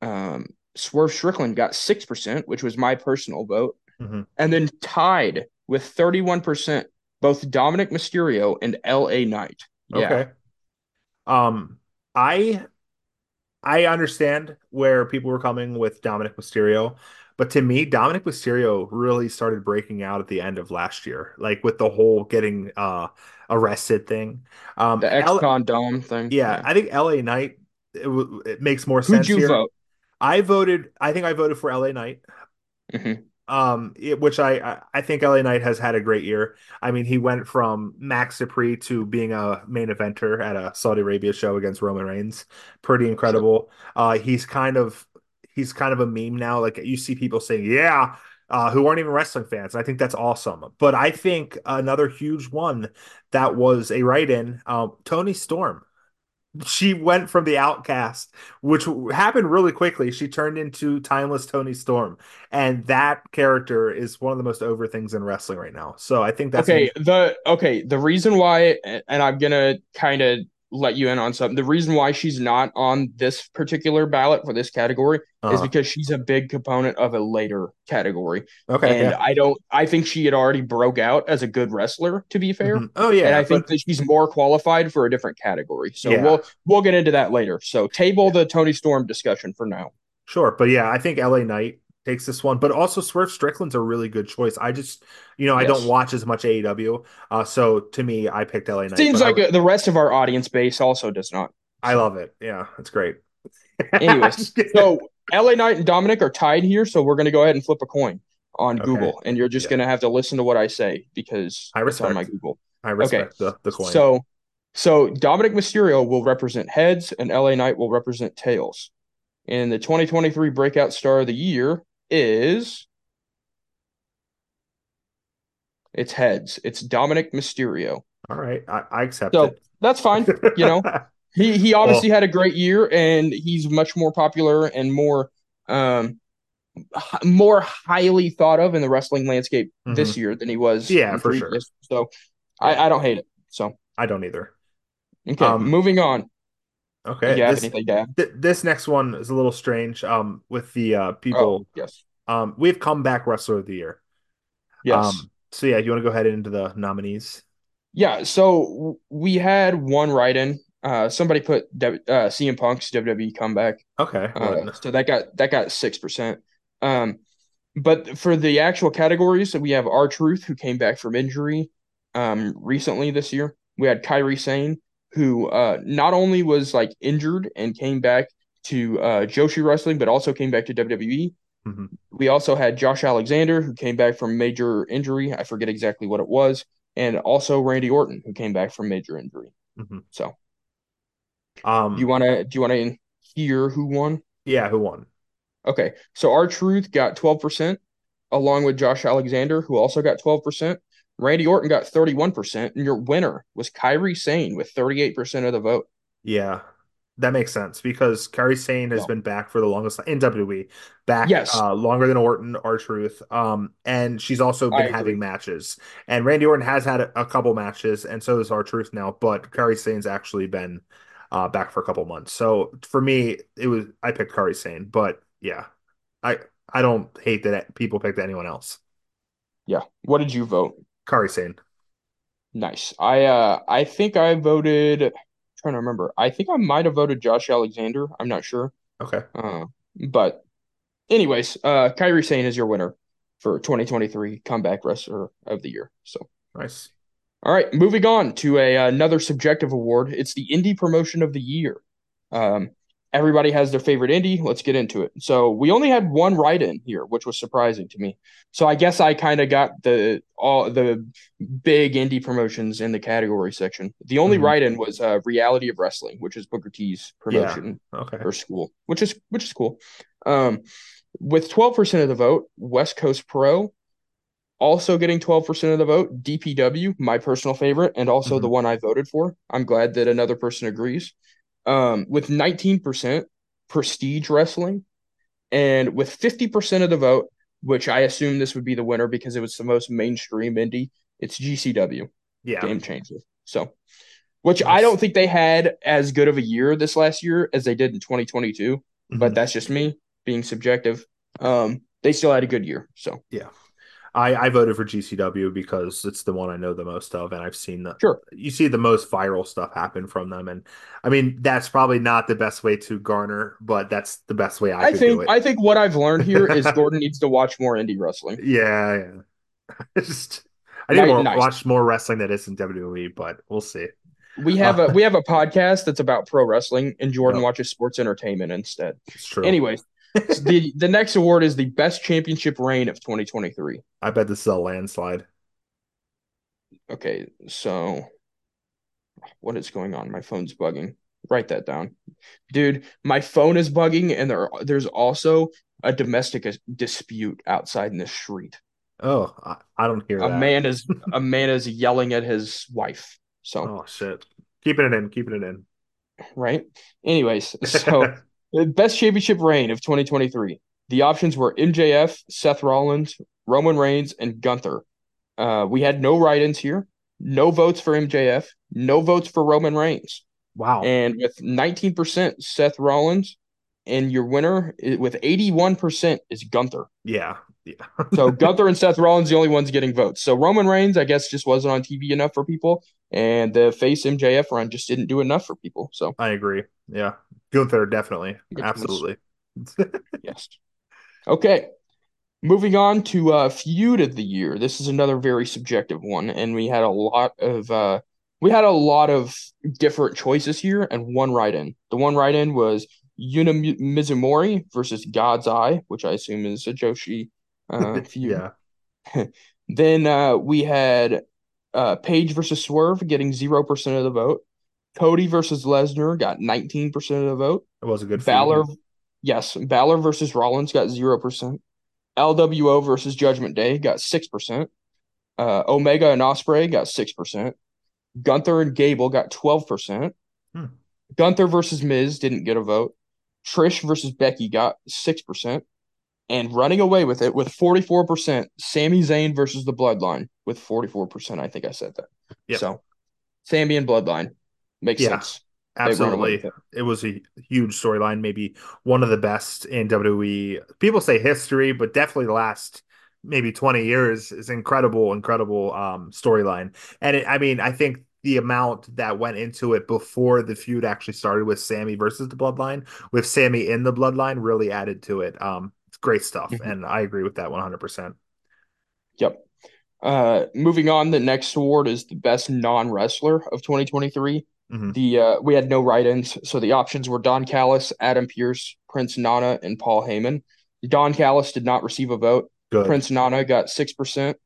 Um, Swerve Strickland got six percent, which was my personal vote, Mhm. and then tied with thirty-one percent, both Dominik Mysterio and L.A. Knight. Yeah, Okay. Um, I I understand where people were coming with Dominik Mysterio, but to me, Dominik Mysterio really started breaking out at the end of last year, like with the whole getting uh arrested thing. Um, the L- ex-con Dom thing. yeah, I think LA Knight it, w- it makes more Who'd sense you here. vote? I voted. I think I voted for LA Knight. Mhm. Um, it- which I, I think LA Knight has had a great year. I mean, he went from Max Dupri to being a main eventer at a Saudi Arabia show against Roman Reigns. Pretty incredible. Uh, he's kind of he's kind of a meme now. Like you see people saying, "Yeah." Uh, who aren't even wrestling fans. I think that's awesome. But I think another huge one that was a write-in, um, Toni Storm. She went from the outcast, which happened really quickly. She turned into timeless Toni Storm, and that character is one of the most over things in wrestling right now. So I think that's okay, the okay, the reason why, and I'm gonna kind of let you in on something. The reason why she's not on this particular ballot for this category is Uh-huh. because she's a big component of a later category, okay. and yeah. I don't. I think she had already broke out as a good wrestler. To be fair. Mhm. Oh yeah, and I think but- that she's more qualified for a different category. So Yeah. we'll we'll get into that later. So table the Toni Storm discussion for now. Sure, but yeah, I think LA Knight takes this one, but also Swerve Strickland's a really good choice. I just, you know, I don't watch as much AEW, uh, so to me, I picked LA Knight. Seems like uh, the rest of our audience base also does not. I love it. Yeah, it's great. Anyways, so LA Knight and Dominic are tied here, so we're gonna go ahead and flip a coin on Okay. Google, and you're just Yeah. gonna have to listen to what I say because I it's on my. Google. I respect the the coin. So, so Dominik Mysterio will represent heads, and LA Knight will represent tails. And the 2023 Breakout Star of the Year is it's heads. It's Dominik Mysterio. All right, I, I accept So it. that's fine. You know, he he obviously had a great year, and he's much more popular and more um more highly thought of in the wrestling landscape this year than he was. Mm-hmm. Yeah, for sure. previous. So I, I don't hate it. So I don't either. okay, Um, moving on. Okay, have this, anything to th- this next one is a little strange. Um, with the uh people, Oh, yes. um, we have comeback wrestler of the year. Yes. Um, so yeah, you want to go ahead into the nominees? yeah. So we had one write in. Uh, somebody put W- uh, CM Punk's WWE comeback. Okay. Uh, so that got that got six percent. Um, but for the actual categories, so we have R Truth who came back from injury um recently this year. We had Kairi Sane who uh not only was like injured and came back to uh Joshi wrestling, but also came back to WWE. Mhm. We also had Josh Alexander who came back from major injury. I forget exactly what it was, and also Randy Orton who came back from major injury. Mhm. So um, you want to do you want to hear who won? yeah, who won? Okay, so R Truth got 12%, along with Josh Alexander, who also got 12%. Randy Orton got 31%, and your winner was Kairi Sane with 38% of the vote. Yeah, that makes sense because Kairi Sane has Yeah. been back for the longest in WWE, back Yes. uh, longer than Orton, R Truth. Um, and she's also I been agree. having matches. And Randy Orton has had a, a couple matches, and so has R Truth now. But Kairi Sane's actually been uh, back for a couple months. So for me, it was I picked Kairi Sane, but yeah, I I don't hate that people picked anyone else. Yeah. What did you vote? Kairi Sane. Nice. I uh I think I voted I'm trying to remember. I think I might have voted Josh Alexander. I'm not sure. Okay. Uh, but anyways, uh Kairi Sane is your winner for 2023 comeback wrestler of the year. So Nice. all right, moving on to a another subjective award. It's the indie promotion of the year. Um, everybody has their favorite indie. Let's get into it. So we only had one write-in here, which was surprising to me. So I guess I kind of got the all the big indie promotions in the category section. The only Mhm. write-in was uh, Reality of Wrestling, which is Booker T's promotion Okay. or school, which is which is cool. Um, with twelve percent of the vote, West Coast Pro also getting twelve percent of the vote. DPW, my personal favorite, and also the one I voted for. I'm glad that another person agrees. Um, with nineteen percent, Prestige Wrestling, and with fifty percent of the vote, which I assume this would be the winner because it was the most mainstream indie. It's GCW Yeah. game changer. So, which I don't think they had as good of a year this last year as they did in 2022, but Mhm. that's just me being subjective. Um, they still had a good year. So, I, I voted for GCW because it's the one I know the most of, and I've seen the Sure. you see the most viral stuff happen from them, and I mean that's probably not the best way to garner, but that's the best way I, I, think. I think what I've learned here is Jordan needs to watch more indie wrestling. yeah, yeah. Just I need to nice. watch more wrestling that isn't WWE, but we'll see. We have a we have a podcast that's about pro wrestling, and Jordan Yep. watches sports entertainment instead. It's true. Anyways, the the next award is the best championship reign of 2023. I bet this is a landslide. Okay, so what is going on? My phone's bugging. Write that down. Dude, my phone is bugging and there there's also a domestic dispute outside in the street. Oh, I, I don't hear A that. man is a man is yelling at his wife. So, Oh shit. Keeping it in, keeping it in. right? Anyways, so best championship reign of 2023. The options were MJF, Seth Rollins, Roman Reigns, and Gunther. Uh, we had no write-ins here. No votes for MJF. No votes for Roman Reigns. wow. And with 19% Seth Rollins, and your winner with 81% is Gunther. yeah. Yeah. So Gunther and Seth Rollins the only ones getting votes. So Roman Reigns, I guess, just wasn't on TV enough for people, and the face MJF run just didn't do enough for people. So I agree. Yeah. Gunther, definitely. Absolutely. yes. Okay. Moving on to uh feud of the year. This is another very subjective one, and we had a lot of uh we had a lot of different choices here and one write-in. The one write-in was Yuna Mi- Mizumori versus God's Eye, which I assume is a Joshi uh feud. yeah. Then uh, we had uh, Page versus Swerve getting 0% of the vote. Cody versus Lesnar got 19% of the vote. It was a good. Balor, yes, Balor versus Rollins got 0%. LWO versus Judgment Day got 6%. Uh, Omega and Ospreay got 6%. Gunther and Gable got 12%. Hmm. Gunther versus Miz didn't get a vote. Trish versus Becky got 6%. And running away with it with 44%, Sami Zayn versus the Bloodline with 44%. I think I said that. Yep. So, Sami and Bloodline makes Yeah. sense. They run away Absolutely. it. Was a huge storyline, maybe one of the best in WWE. People say history, but definitely the last maybe 20 years is incredible, incredible um storyline. And it, I mean, I think the amount that went into it before the feud actually started with Sami versus the Bloodline, with Sami in the Bloodline, really added to it. Um, it's great stuff, Mhm. and I agree with that 100%. Yep. Uh, moving on, the next award is the best non-wrestler of 2023. Mhm. The uh, we had no write-ins, so the options were Don Callis, Adam Pearce, Prince Nana, and Paul Heyman. Don Callis did not receive a vote. Good. Prince Nana got six percent.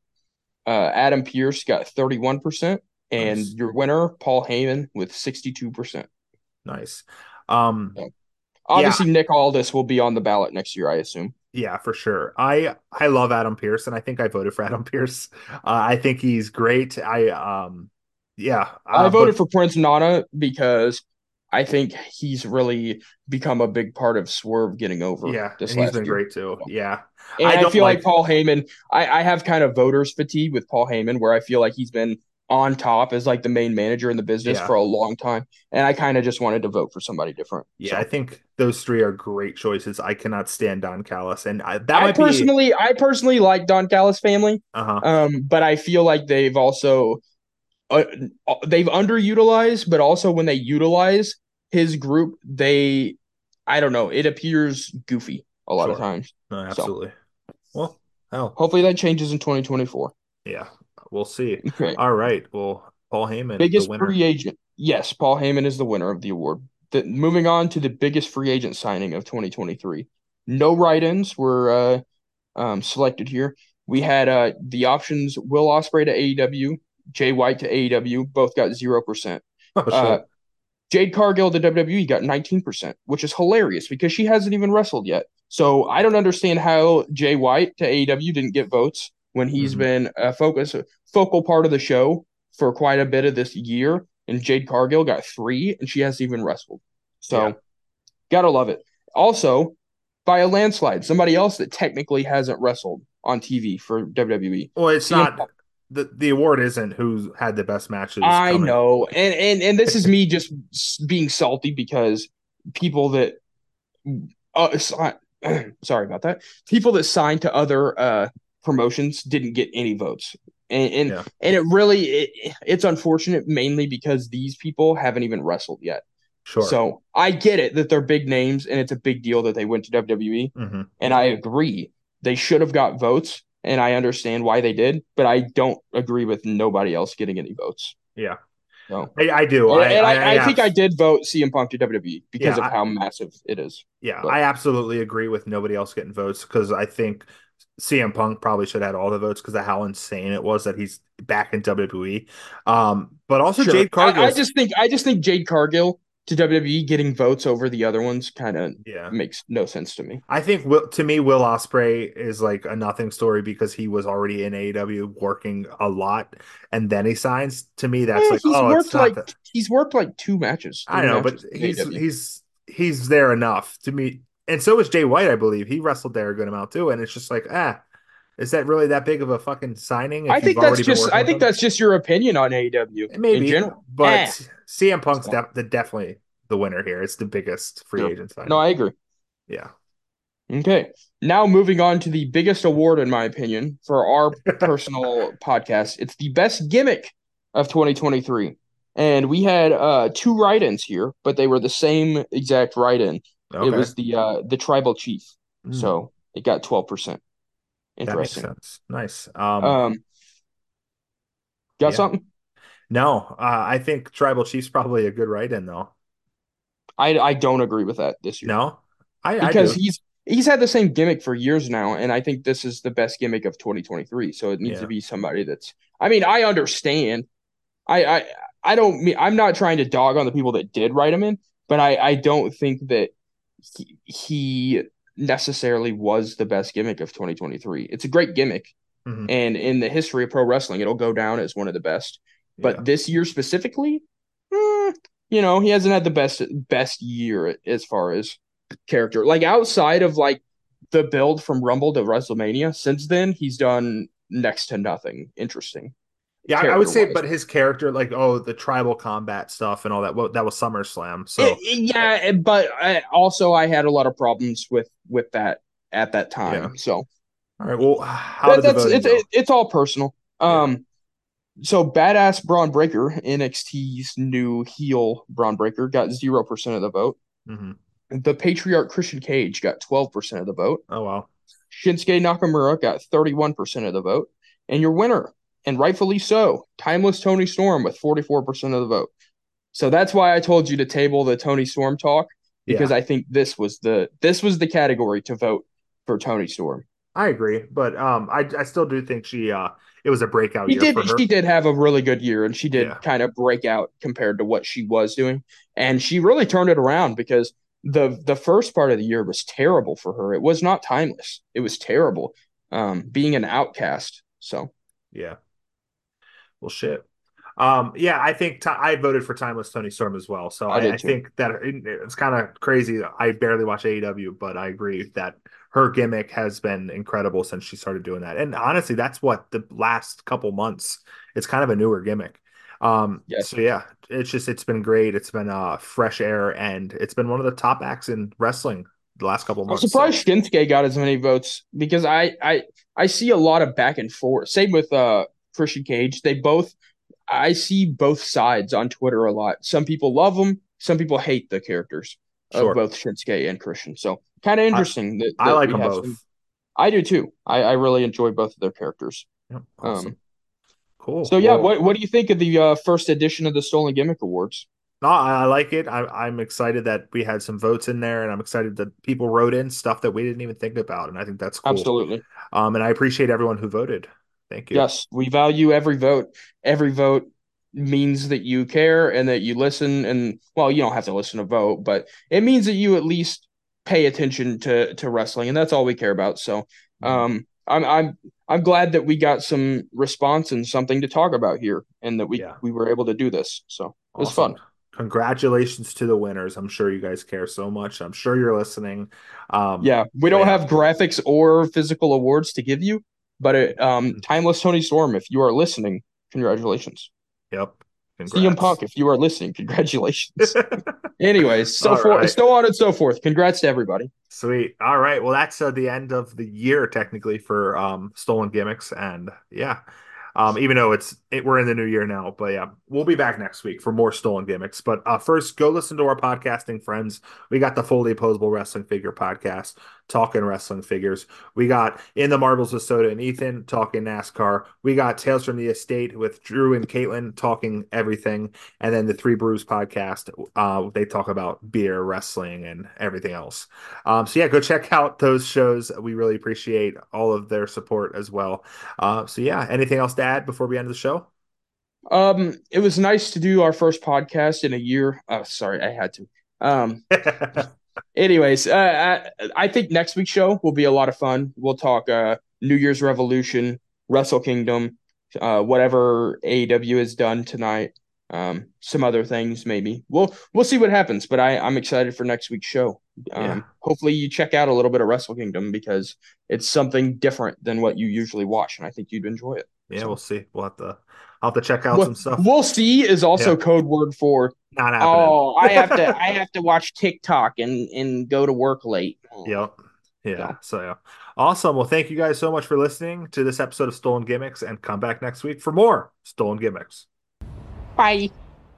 Uh, Adam Pearce got thirty-one percent, and Nice. your winner, Paul Heyman, with sixty-two percent. Nice. Um, Yeah. Obviously, Nick Aldis will be on the ballot next year, I assume. Yeah, for sure. I I love Adam Pearce, and I think I voted for Adam Pearce. Uh, I think he's great. I um, yeah, I uh, voted but- for Prince Nana because I think he's really become a big part of Swerve getting over. Yeah, this he's been year. great too. Yeah, And I I, feel like, like- Paul Heyman. I, I have kind of voters fatigue with Paul Heyman, where I feel like he's been on top as like the main manager in the business Yeah. for a long time, and I kind of just wanted to vote for somebody different. Yeah, So- I think those three are great choices. I cannot stand Don Callis, and I, that I might personally, I personally like Don Callis family. Uh-huh. um, but I feel like they've also uh, they've underutilized, but also when they utilize his group, they I don't know, it appears goofy a lot of times. No, absolutely. Well, hell, Hopefully that changes in 2024. yeah, we'll see. Okay. All right. Well, Paul Heyman, biggest the free agent. Yes, Paul Heyman is the winner of the award. The, moving on to the biggest free agent signing of 2023. No write-ins were uh, um, selected here. We had uh, the options: Will Ospreay to AEW, Jay White to AEW. Both got zero percent. Oh. Uh, Jade Cargill to WWE got 19%, which is hilarious because she hasn't even wrestled yet. So I don't understand how Jay White to AEW didn't get votes when he's Mhm. been a focus, a focal part of the show for quite a bit of this year. And Jade Cargill got three, and she hasn't even wrestled. So Yeah. gotta love it. Also, by a landslide, somebody else that technically hasn't wrestled on TV for. WWE. well, it's CM not the the award isn't who had the best matches. I coming. know, and and and this is me just being salty because people that, uh, sorry about that. People that signed to other uh promotions didn't get any votes, and and, Yeah. and it really it, it's unfortunate mainly because these people haven't even wrestled yet. Sure. So I get it that they're big names and it's a big deal that they went to WWE, hmm and I agree they should have got votes, and I understand why they did, but I don't agree with nobody else getting any votes. yeah, So. I, I do. And, and I, I, think I did vote CM Punk to WWE because Yeah, of I- how massive it is. Yeah, but- I absolutely agree with nobody else getting votes because I think CM Punk probably should have had all the votes because of how insane it was that he's back in WWE. Um, but also Sure. Jade Cargill. I, I just think I just think Jade Cargill to WWE getting votes over the other ones kind of yeah. makes no sense to me. I think Will, to me, Will Ospreay is like a nothing story because he was already in AEW working a lot, and then he signs. To me, that's Eh, like, he's oh, worked like that. he's worked like two matches. I know, but matches in he's AEW. he's he's there enough to me, and so is Jay White, I believe. He wrestled there a good amount too, and it's just like, ah, is that really that big of a fucking signing? if I think you've that's just I think them? that's just your opinion on AEW maybe, in general. but Eh. CM Punk's So- def- the definitely the winner here. It's the biggest free Sure. agent signing. No, I agree. yeah, Okay. Now moving on to the biggest award, in my opinion, for our personal podcast. It's the best gimmick of 2023. And we had uh two write-ins here, but they were the same exact write-in. okay. It was the uh the tribal chief. Mm, So it got 12%. That makes Interesting. sense. Nice. Um, Um got Yeah. something? no, uh, I think Tribal Chief's probably a good write-in though. I I don't agree with that this year. No, I I because do. he's he's had the same gimmick for years now, and I think this is the best gimmick of 2023. So it needs Yeah. to be somebody that's. I mean, I understand. I I I don't mean I'm not trying to dog on the people that did write him in, but I I don't think that he, he necessarily was the best gimmick of 2023. It's a great gimmick, Mhm. and in the history of pro wrestling, it'll go down as one of the best. But Yeah. this year specifically, hmm, you know, he hasn't had the best best year as far as character. Like outside of like the build from Rumble to WrestleMania, since then he's done next to nothing interesting. Yeah, I- would say, but his character, like, oh, the tribal combat stuff and all that. Well, that was SummerSlam. So It- yeah, but I, also I had a lot of problems with with that at that time. Yeah. So all right. Well, how that, that's it's it, it's all personal. Um, so badass Bron Breakker, NXT's new heel Bron Breakker, got zero percent of the vote. Mhm. The Patriarch Christian Cage got twelve percent of the vote. Oh wow. Shinsuke Nakamura got 31% of the vote. And your winner, and rightfully so, Timeless Toni Storm with 44% of the vote. So that's why I told you to table the Toni Storm talk because I think this was the this was the category to vote for Toni Storm. I agree, but um, I I still do think she uh, it was a breakout He year did for her. she did have a really good year and she did Yeah. kind of break out compared to what she was doing. And she really turned it around because the the first part of the year was terrible for her. It was not timeless. It was terrible. Um, being an outcast. So Yeah. Well, shit. Um, yeah, I think ti I voted for Timeless Toni Storm as well. So I I, I think that it- it's kind of crazy. I barely watch AEW, but I agree that her gimmick has been incredible since she started doing that. And honestly, that's what the last couple months. It's kind of a newer gimmick. Um, Yes. so yeah, it's just it's been great. It's been uh fresh air and it's been one of the top acts in wrestling the last couple months. I'm months. so- surprised Shinsuke got as many votes because I I I see a lot of back and forth. Same with uh Christian Cage. They both I see both sides on Twitter a lot. Some people love them. Some people hate the characters Sure. of both Shinsuke and Christian. So kind of interesting. that, I like them both. some- I do too. I, I really enjoy both of their characters. Yep, awesome. Um, cool. so yeah, what what do you think of the uh, first edition of the Stolen Gimmick Awards? No, I, I like it. I, I'm excited that we had some votes in there, and I'm excited that people wrote in stuff that we didn't even think about, and I think that's cool. Absolutely. Um, and I appreciate everyone who voted. Thank you. Yes, we value every vote. Every vote means that you care and that you listen. And well, you don't have to listen to vote, but it means that you at least pay attention to to wrestling, and that's all we care about. So, Mm-hmm. um, I'm I'm I'm glad that we got some response and something to talk about here, and that we Yeah. we were able to do this. So it was fun. Congratulations to the winners. I'm sure you guys care so much. I'm sure you're listening. Um, Yeah, we don't Yeah. have graphics or physical awards to give you, but it, Mm-hmm. um, timeless Toni Storm, if you are listening, congratulations. Yep. CM Punk, if you are listening, congratulations. Anyways, so forth, right. so on and so forth. Congrats to everybody. Sweet. All right. Well, that's uh, the end of the year technically for um, stolen gimmicks, and yeah, um, even though it's it, we're in the new year now, but yeah, we'll be back next week for more stolen gimmicks. But uh, first, go listen to our podcasting friends. We got the fully opposable wrestling figure podcast, talking wrestling figures. We got in the marbles with Soda and Ethan talking NASCAR. We got Tales from the Estate with Drew and Caitlin talking everything, and then the Three Brews podcast. Uh, they talk about beer, wrestling, and everything else. Um, so yeah, go check out those shows. We really appreciate all of their support as well. Uh, so yeah, anything else to add before we end the show? Um, it was nice to do our first podcast in a year. Oh, sorry, I had to. Um, anyways, uh, I, I think next week's show will be a lot of fun. We'll talk uh New Year's Revolution, Wrestle Kingdom, uh, whatever AEW has done tonight. Um, some other things maybe. We'll we'll see what happens. But I I'm excited for next week's show. Um, Yeah. hopefully you check out a little bit of Wrestle Kingdom because it's something different than what you usually watch, and I think you'd enjoy it. Yeah, So- we'll see. We'll have to. I'll have to check out Well, some stuff. We'll see is also Yeah. code word for Not oh, happening. oh I have to I have to watch TikTok and and go to work late. Yep. Yeah. Yeah. So yeah. Awesome. Well, thank you guys so much for listening to this episode of Stolen Gimmicks, and come back next week for more Stolen Gimmicks. Bye.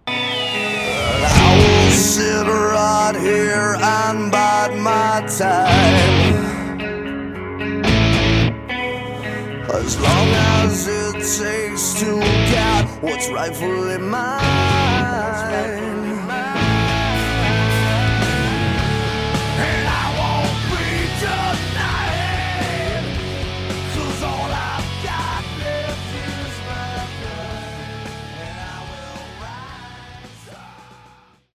I will sit right here and bide my time. As long as it takes to get what's rightfully mine.